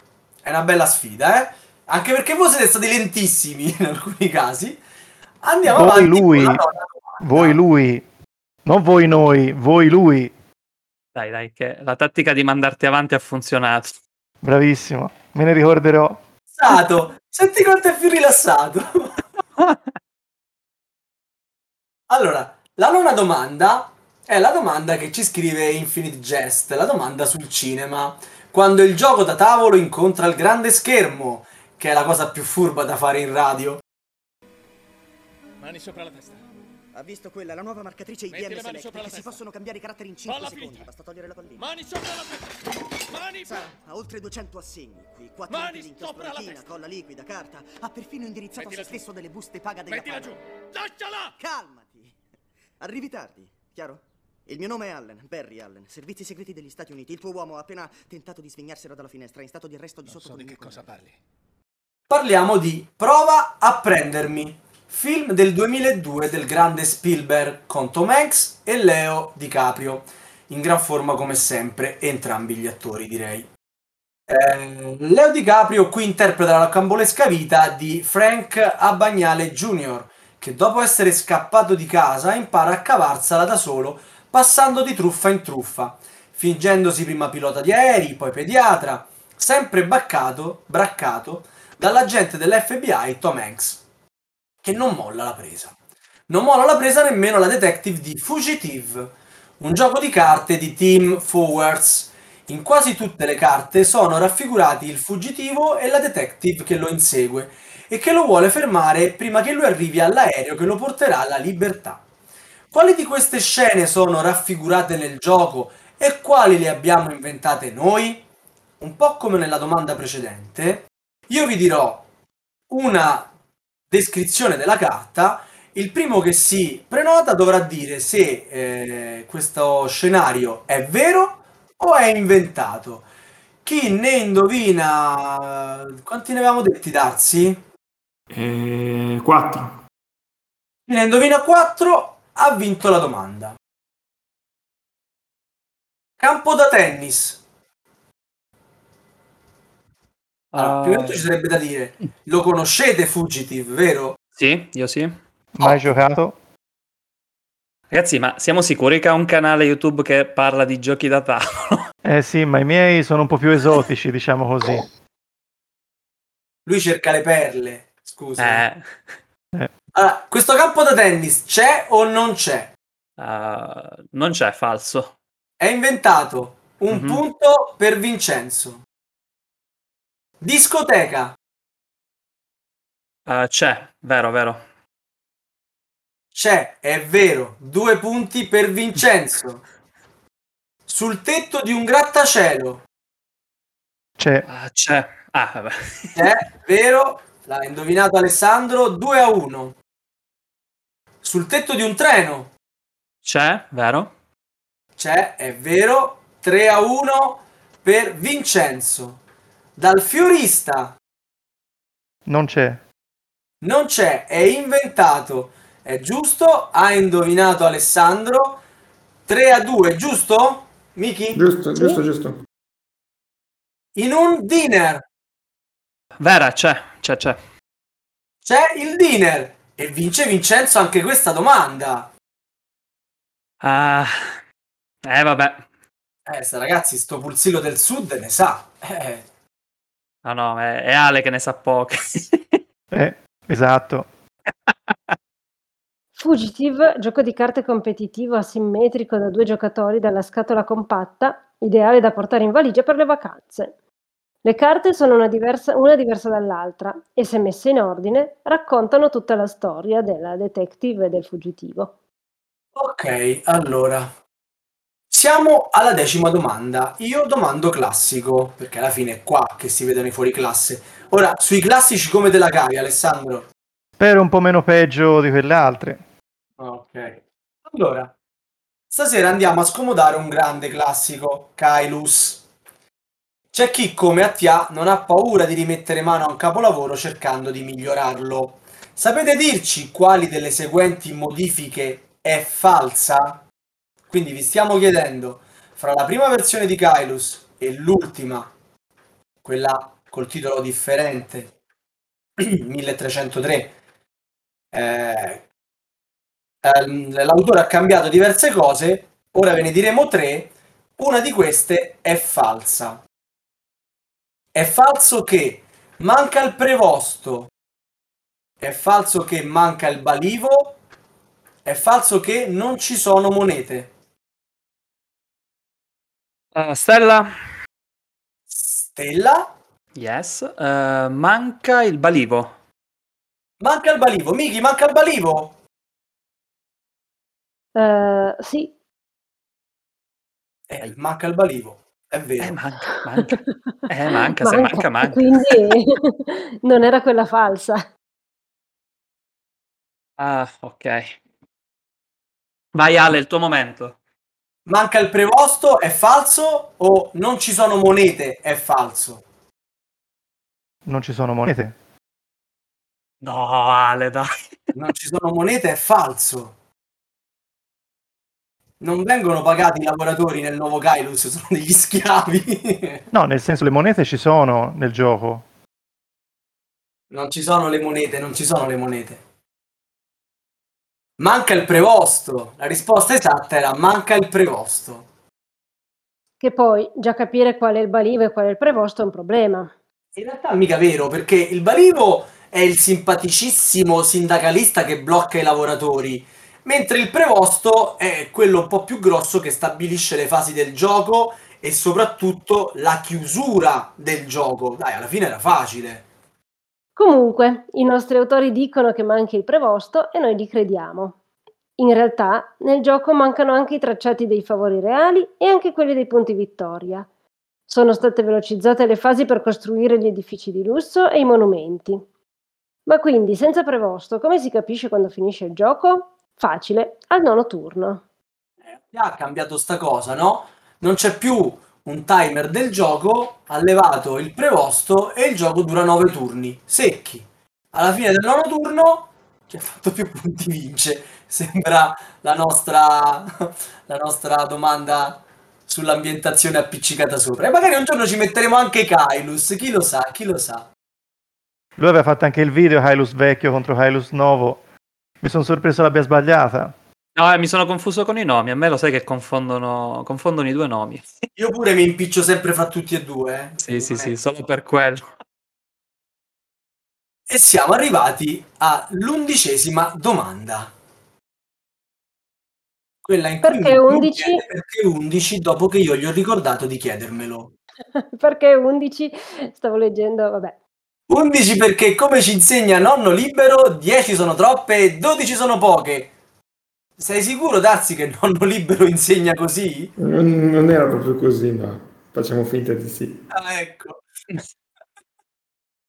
è una bella sfida, eh? Anche perché voi siete stati lentissimi in alcuni casi. Andiamo Voi avanti. lui. Voi lui, non voi noi, voi lui. Dai, dai, che la tattica di mandarti avanti ha funzionato. Bravissimo, me ne ricorderò. Rilassato. Senti quanto è più rilassato. Allora, la nona domanda è la domanda che ci scrive Infinite Jest, la domanda sul cinema. Quando il gioco da tavolo incontra il grande schermo, che è la cosa più furba da fare in radio. Mani sopra la testa. Ha visto quella, la nuova marcatrice Metti IBM le mani Select, sopra la che si testa. possono cambiare i caratteri in 5 Falla secondi. finta. Basta togliere la pallina. Mani sopra la testa. Mani Sa, ha oltre 200 assegni qui, 4 Mani di sopra la testa. colla liquida, carta. Ha perfino indirizzato a Mettila se giù. stesso delle buste paga della Mettila paga. giù. Lasciala! Calmati. Arrivi tardi, chiaro? Il mio nome è Allen, Barry Allen, servizi segreti degli Stati Uniti. Il tuo uomo ha appena tentato di svignarselo dalla finestra, è in stato di arresto di Non so sotto di che cosa parli. Parliamo di Prova a prendermi, film del 2002 del grande Spielberg con Tom Hanks e Leo DiCaprio, in gran forma come sempre, entrambi gli attori direi. Eh, Leo DiCaprio qui interpreta la cambolesca vita di Frank Abagnale Jr., che dopo essere scappato di casa impara a cavarsela da solo, passando di truffa in truffa, fingendosi prima pilota di aerei, poi pediatra, sempre baccato, braccato dall'agente dell'FBI Tom Hanks, che non molla la presa. Non molla la presa nemmeno la detective di Fugitive, un gioco di carte di Team Forwards. In quasi tutte le carte sono raffigurati il fuggitivo e la detective che lo insegue e che lo vuole fermare prima che lui arrivi all'aereo che lo porterà alla libertà. Quali di queste scene sono raffigurate nel gioco e quali le abbiamo inventate noi? Un po' come nella domanda precedente, io vi dirò una descrizione della carta. Il primo che si prenota dovrà dire se eh, questo scenario è vero o è inventato. Chi ne indovina... Quanti ne avevamo detti, Darsi? E 4. Chi ne indovina 4 ha vinto la domanda. Campo da tennis. Allora, prima di tutto ci sarebbe da dire, lo conoscete Fugitive, vero? Sì, io sì. Mai giocato? Ragazzi, ma siamo sicuri che ha un canale YouTube che parla di giochi da tavolo? Eh sì, ma i miei sono un po' più esotici, diciamo così. Lui cerca le perle, scusa. Eh, Allora, questo campo da tennis c'è o non c'è? uh, non c'è, falso. È inventato. Un Mhm. punto per Vincenzo. Discoteca. Uh, c'è, vero, vero. C'è, è vero. Due punti per Vincenzo. Sul tetto di un grattacielo. C'è, Uh, c'è. Ah, vabbè. C'è, vero. L'ha indovinato Alessandro. 2 a 1. Sul tetto di un treno. C'è, vero. C'è, è vero. 3 a 1 per Vincenzo. Dal fiorista. non c'è. Non c'è, è inventato. È giusto? Ha indovinato Alessandro. 3 a 2, giusto? Miki? Giusto, giusto, giusto. In un dinner. Vera, c'è, c'è, c'è. C'è il dinner. E vince Vincenzo anche questa domanda. Ah, eh, vabbè. Eh, ragazzi, sto pulsillo del sud ne sa. Eh, No, no, è, è Ale che ne sa poche. Eh, esatto. Fugitive, gioco di carte competitivo asimmetrico da due giocatori dalla scatola compatta, ideale da portare in valigia per le vacanze. Le carte sono una diversa, una diversa dall'altra e se messe in ordine raccontano tutta la storia della detective e del fuggitivo. Ok, allora. Siamo alla decima domanda. Io domando classico, perché alla fine è qua che si vedono i fuori classe. Ora, sui classici come te la cavi, Alessandro? Spero un po' meno peggio di quelle altre. Ok. Allora, stasera andiamo a scomodare un grande classico, Kailus. C'è chi, come Attia, non ha paura di rimettere mano a un capolavoro cercando di migliorarlo. Sapete dirci quali delle seguenti modifiche è falsa? Quindi vi stiamo chiedendo, fra la prima versione di Kailus e l'ultima, quella col titolo differente, 1303, eh, ehm, l'autore ha cambiato diverse cose, ora ve ne diremo tre, una di queste è falsa. È falso che manca il prevosto, è falso che manca il balivo, è falso che non ci sono monete. Uh, Stella? Stella? Yes. Uh, manca il balivo. Manca il balivo. Miki, manca il balivo? Uh, sì. Eh, manca il balivo. È vero. Eh, manca, manca. Eh, manca, se manca, manca. Quindi non era quella falsa. Ah, ok. Vai Ale, il tuo momento. Manca il prevosto, è falso? O non ci sono monete, è falso? Non ci sono monete. No, Ale, dai. Non ci sono monete, è falso. Non vengono pagati i lavoratori nel nuovo Kailus, sono degli schiavi. No, nel senso le monete ci sono nel gioco. Non ci sono le monete, non ci sono le monete. Manca il prevosto. La risposta esatta era manca il prevosto. Che poi già capire qual è il balivo e qual è il prevosto è un problema. In realtà è mica vero, perché il balivo è il simpaticissimo sindacalista che blocca i lavoratori, mentre il prevosto è quello un po' più grosso che stabilisce le fasi del gioco e soprattutto la chiusura del gioco. Dai, alla fine era facile. Comunque, i nostri autori dicono che manchi il prevosto e noi li crediamo. In realtà, nel gioco mancano anche i tracciati dei favori reali e anche quelli dei punti vittoria. Sono state velocizzate le fasi per costruire gli edifici di lusso e i monumenti. Ma quindi, senza prevosto, come si capisce quando finisce il gioco? Facile, al nono turno. Ha cambiato sta cosa, no? Non c'è più un timer del gioco, ha levato il prevosto e il gioco dura 9 turni, secchi. Alla fine del nono turno, chi ha fatto più punti vince. Sembra la nostra, la nostra domanda sull'ambientazione appiccicata sopra. E magari un giorno ci metteremo anche Kailus, chi lo sa, chi lo sa. Lui aveva fatto anche il video Kailus vecchio contro Kailus nuovo. Mi sono sorpreso l'abbia sbagliata. No, eh, mi sono confuso con i nomi. A me lo sai che confondono, confondono i due nomi. Io pure mi impiccio sempre fra tutti e due. Eh. Sì, sì, sì, solo per quello. E siamo arrivati all'undicesima domanda. Quella in cui Perché mi 11? chiede perché 11 dopo che io gli ho ricordato di chiedermelo. Perché 11? Stavo leggendo, vabbè. 11 perché come ci insegna nonno libero, 10 sono troppe e 12 sono poche. Sei sicuro, Darsi, che nonno libero insegna così? Non, non era proprio così, ma facciamo finta di sì. Ah, ecco.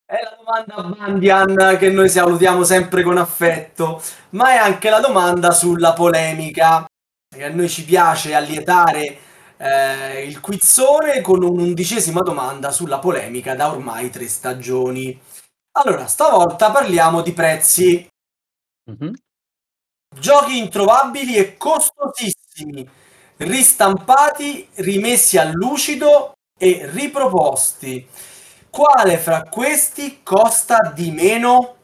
È la domanda Bandian che noi salutiamo sempre con affetto, ma è anche la domanda sulla polemica. Che a noi ci piace allietare eh, il quizzone con un'undicesima domanda sulla polemica da ormai tre stagioni. Allora, stavolta parliamo di prezzi. Mhm. Giochi introvabili e costosissimi, ristampati, rimessi a lucido e riproposti. Quale fra questi costa di meno?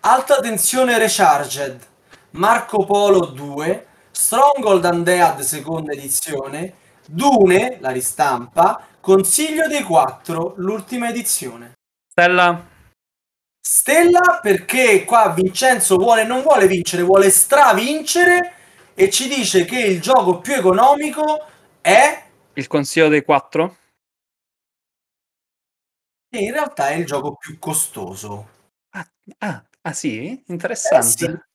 Alta tensione Recharged, Marco Polo 2, Stronghold Undead seconda edizione, Dune, la ristampa, Consiglio dei Quattro, l'ultima edizione. Stella, Stella perché qua Vincenzo vuole, non vuole vincere, vuole stravincere e ci dice che il gioco più economico è il consiglio dei quattro? e in realtà è il gioco più costoso. Ah, ah, ah, sì? Eh Interessante.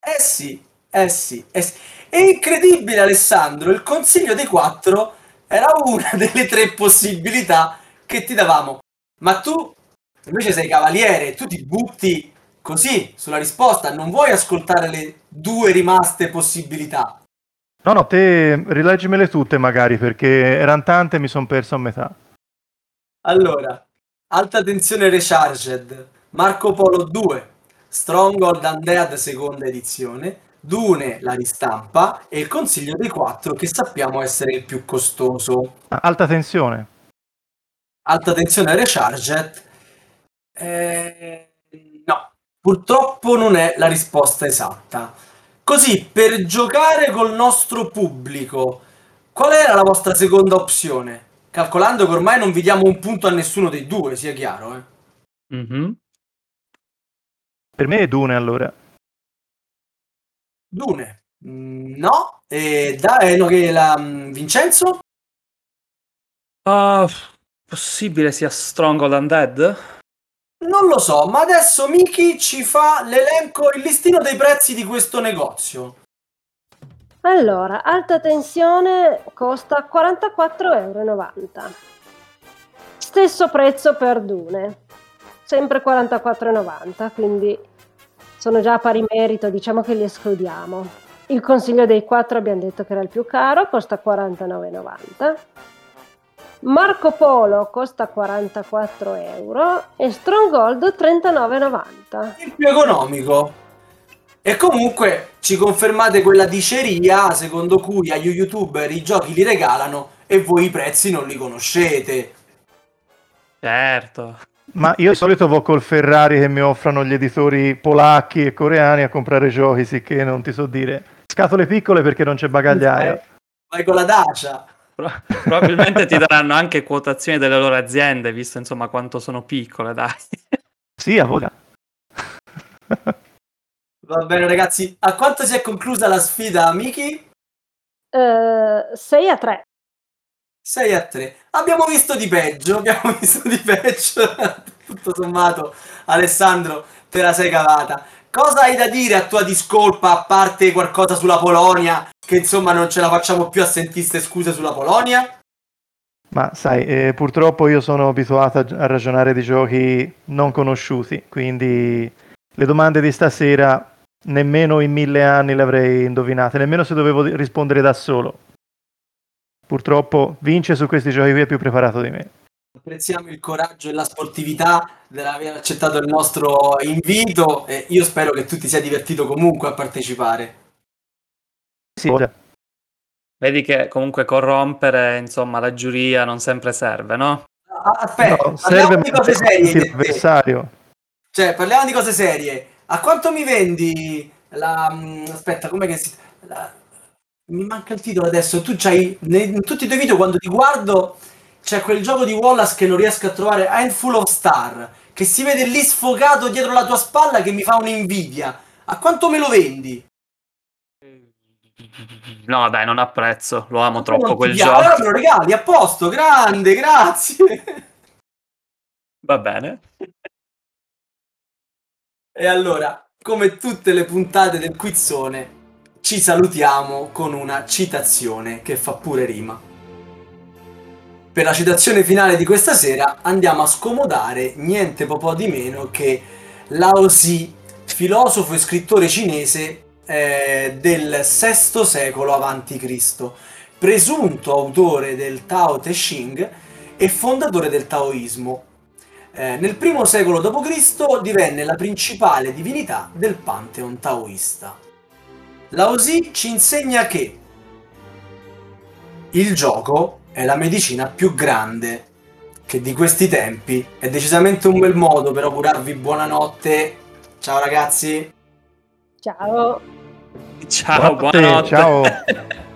eh sì, Eh sì, eh sì. È incredibile Alessandro, il consiglio dei quattro era una delle tre possibilità che ti davamo. Ma tu invece sei cavaliere, tu ti butti così sulla risposta, non vuoi ascoltare le due rimaste possibilità. No, no, te rileggimele tutte magari perché erano tante e mi sono perso a metà. Allora, Alta tensione Recharged, Marco Polo 2, Stronghold Undead seconda edizione, Dune la ristampa e il consiglio dei quattro che sappiamo essere il più costoso. Alta tensione. Alta tensione Recharged. Eh, no, purtroppo non è la risposta esatta. Così, per giocare col nostro pubblico, qual era la vostra seconda opzione? Calcolando che ormai non vi diamo un punto a nessuno dei due, sia chiaro, eh? Mhm. Per me è Dune allora. Dune. Mm, no. E da, eh, no, che la, mm, Vincenzo? Ah, possibile sia Stronghold Undead? Non lo so, ma adesso Miki ci fa l'elenco, il listino dei prezzi di questo negozio. Allora, alta tensione costa 44,90 euro. Stesso prezzo per Dune, sempre 44,90, quindi sono già a pari merito, diciamo che li escludiamo. Il consiglio dei quattro abbiamo detto che era il più caro, costa 49,90. Marco Polo costa 44 euro e Stronghold 39,90. Il più economico. E comunque ci confermate quella diceria secondo cui agli youtuber i giochi li regalano e voi i prezzi non li conoscete. Certo. Ma io di solito vo col Ferrari che mi offrono gli editori polacchi e coreani a comprare giochi, sicché non ti so dire. Scatole piccole perché non c'è bagagliaio. Vai con la Dacia. Pro- probabilmente ti daranno anche quotazioni delle loro aziende, visto insomma quanto sono piccole, dai. Sì, a voglia. Va bene ragazzi, a quanto si è conclusa la sfida, Miki? Eh, 6 a 3. 6 a 3. Abbiamo visto di peggio, abbiamo visto di peggio. Tutto sommato, Alessandro, te la sei cavata. Cosa hai da dire a tua discolpa, a parte qualcosa sulla Polonia, che insomma non ce la facciamo più a sentiste scuse sulla Polonia? Ma sai, eh, purtroppo io sono abituato a, ragionare di giochi non conosciuti, quindi le domande di stasera nemmeno in mille anni le avrei indovinate, nemmeno se dovevo rispondere da solo. Purtroppo vince su questi giochi qui è più preparato di me. Apprezziamo il coraggio e la sportività dell'aver accettato il nostro invito e io spero che tu ti sia divertito comunque a partecipare. Sì. Vedi che comunque corrompere, insomma, la giuria non sempre serve, no? Aspetta, No, parliamo serve di cose serie. sì, io te. l'avversario. Cioè, parliamo di cose serie. A quanto mi vendi la... mm, Aspetta, com'è che si... la- Mi manca il titolo adesso. Tu c'hai... In tutti i tuoi video, quando ti guardo, c'è quel gioco di Wallace che non riesco a trovare, Handful of Star, che si vede lì sfogato dietro la tua spalla che mi fa un'invidia. A quanto me lo vendi? No, dai, non apprezzo, lo amo troppo quel piace? gioco. Allora me lo regali, a posto, grande, grazie. Va bene. E allora, come tutte le puntate del quizzone, ci salutiamo con una citazione che fa pure rima. Per la citazione finale di questa sera andiamo a scomodare niente po' di meno che Lao Zi, filosofo e scrittore cinese eh, del VI secolo a.C., presunto autore del Tao Te Ching e fondatore del taoismo, eh, nel primo secolo d.C. divenne la principale divinità del pantheon taoista. Lao Tzu ci insegna che il gioco è la medicina più grande, che di questi tempi è decisamente un bel modo per augurarvi buonanotte. Ciao ragazzi! Ciao. Ciao, Buonanotte, buonanotte. ciao.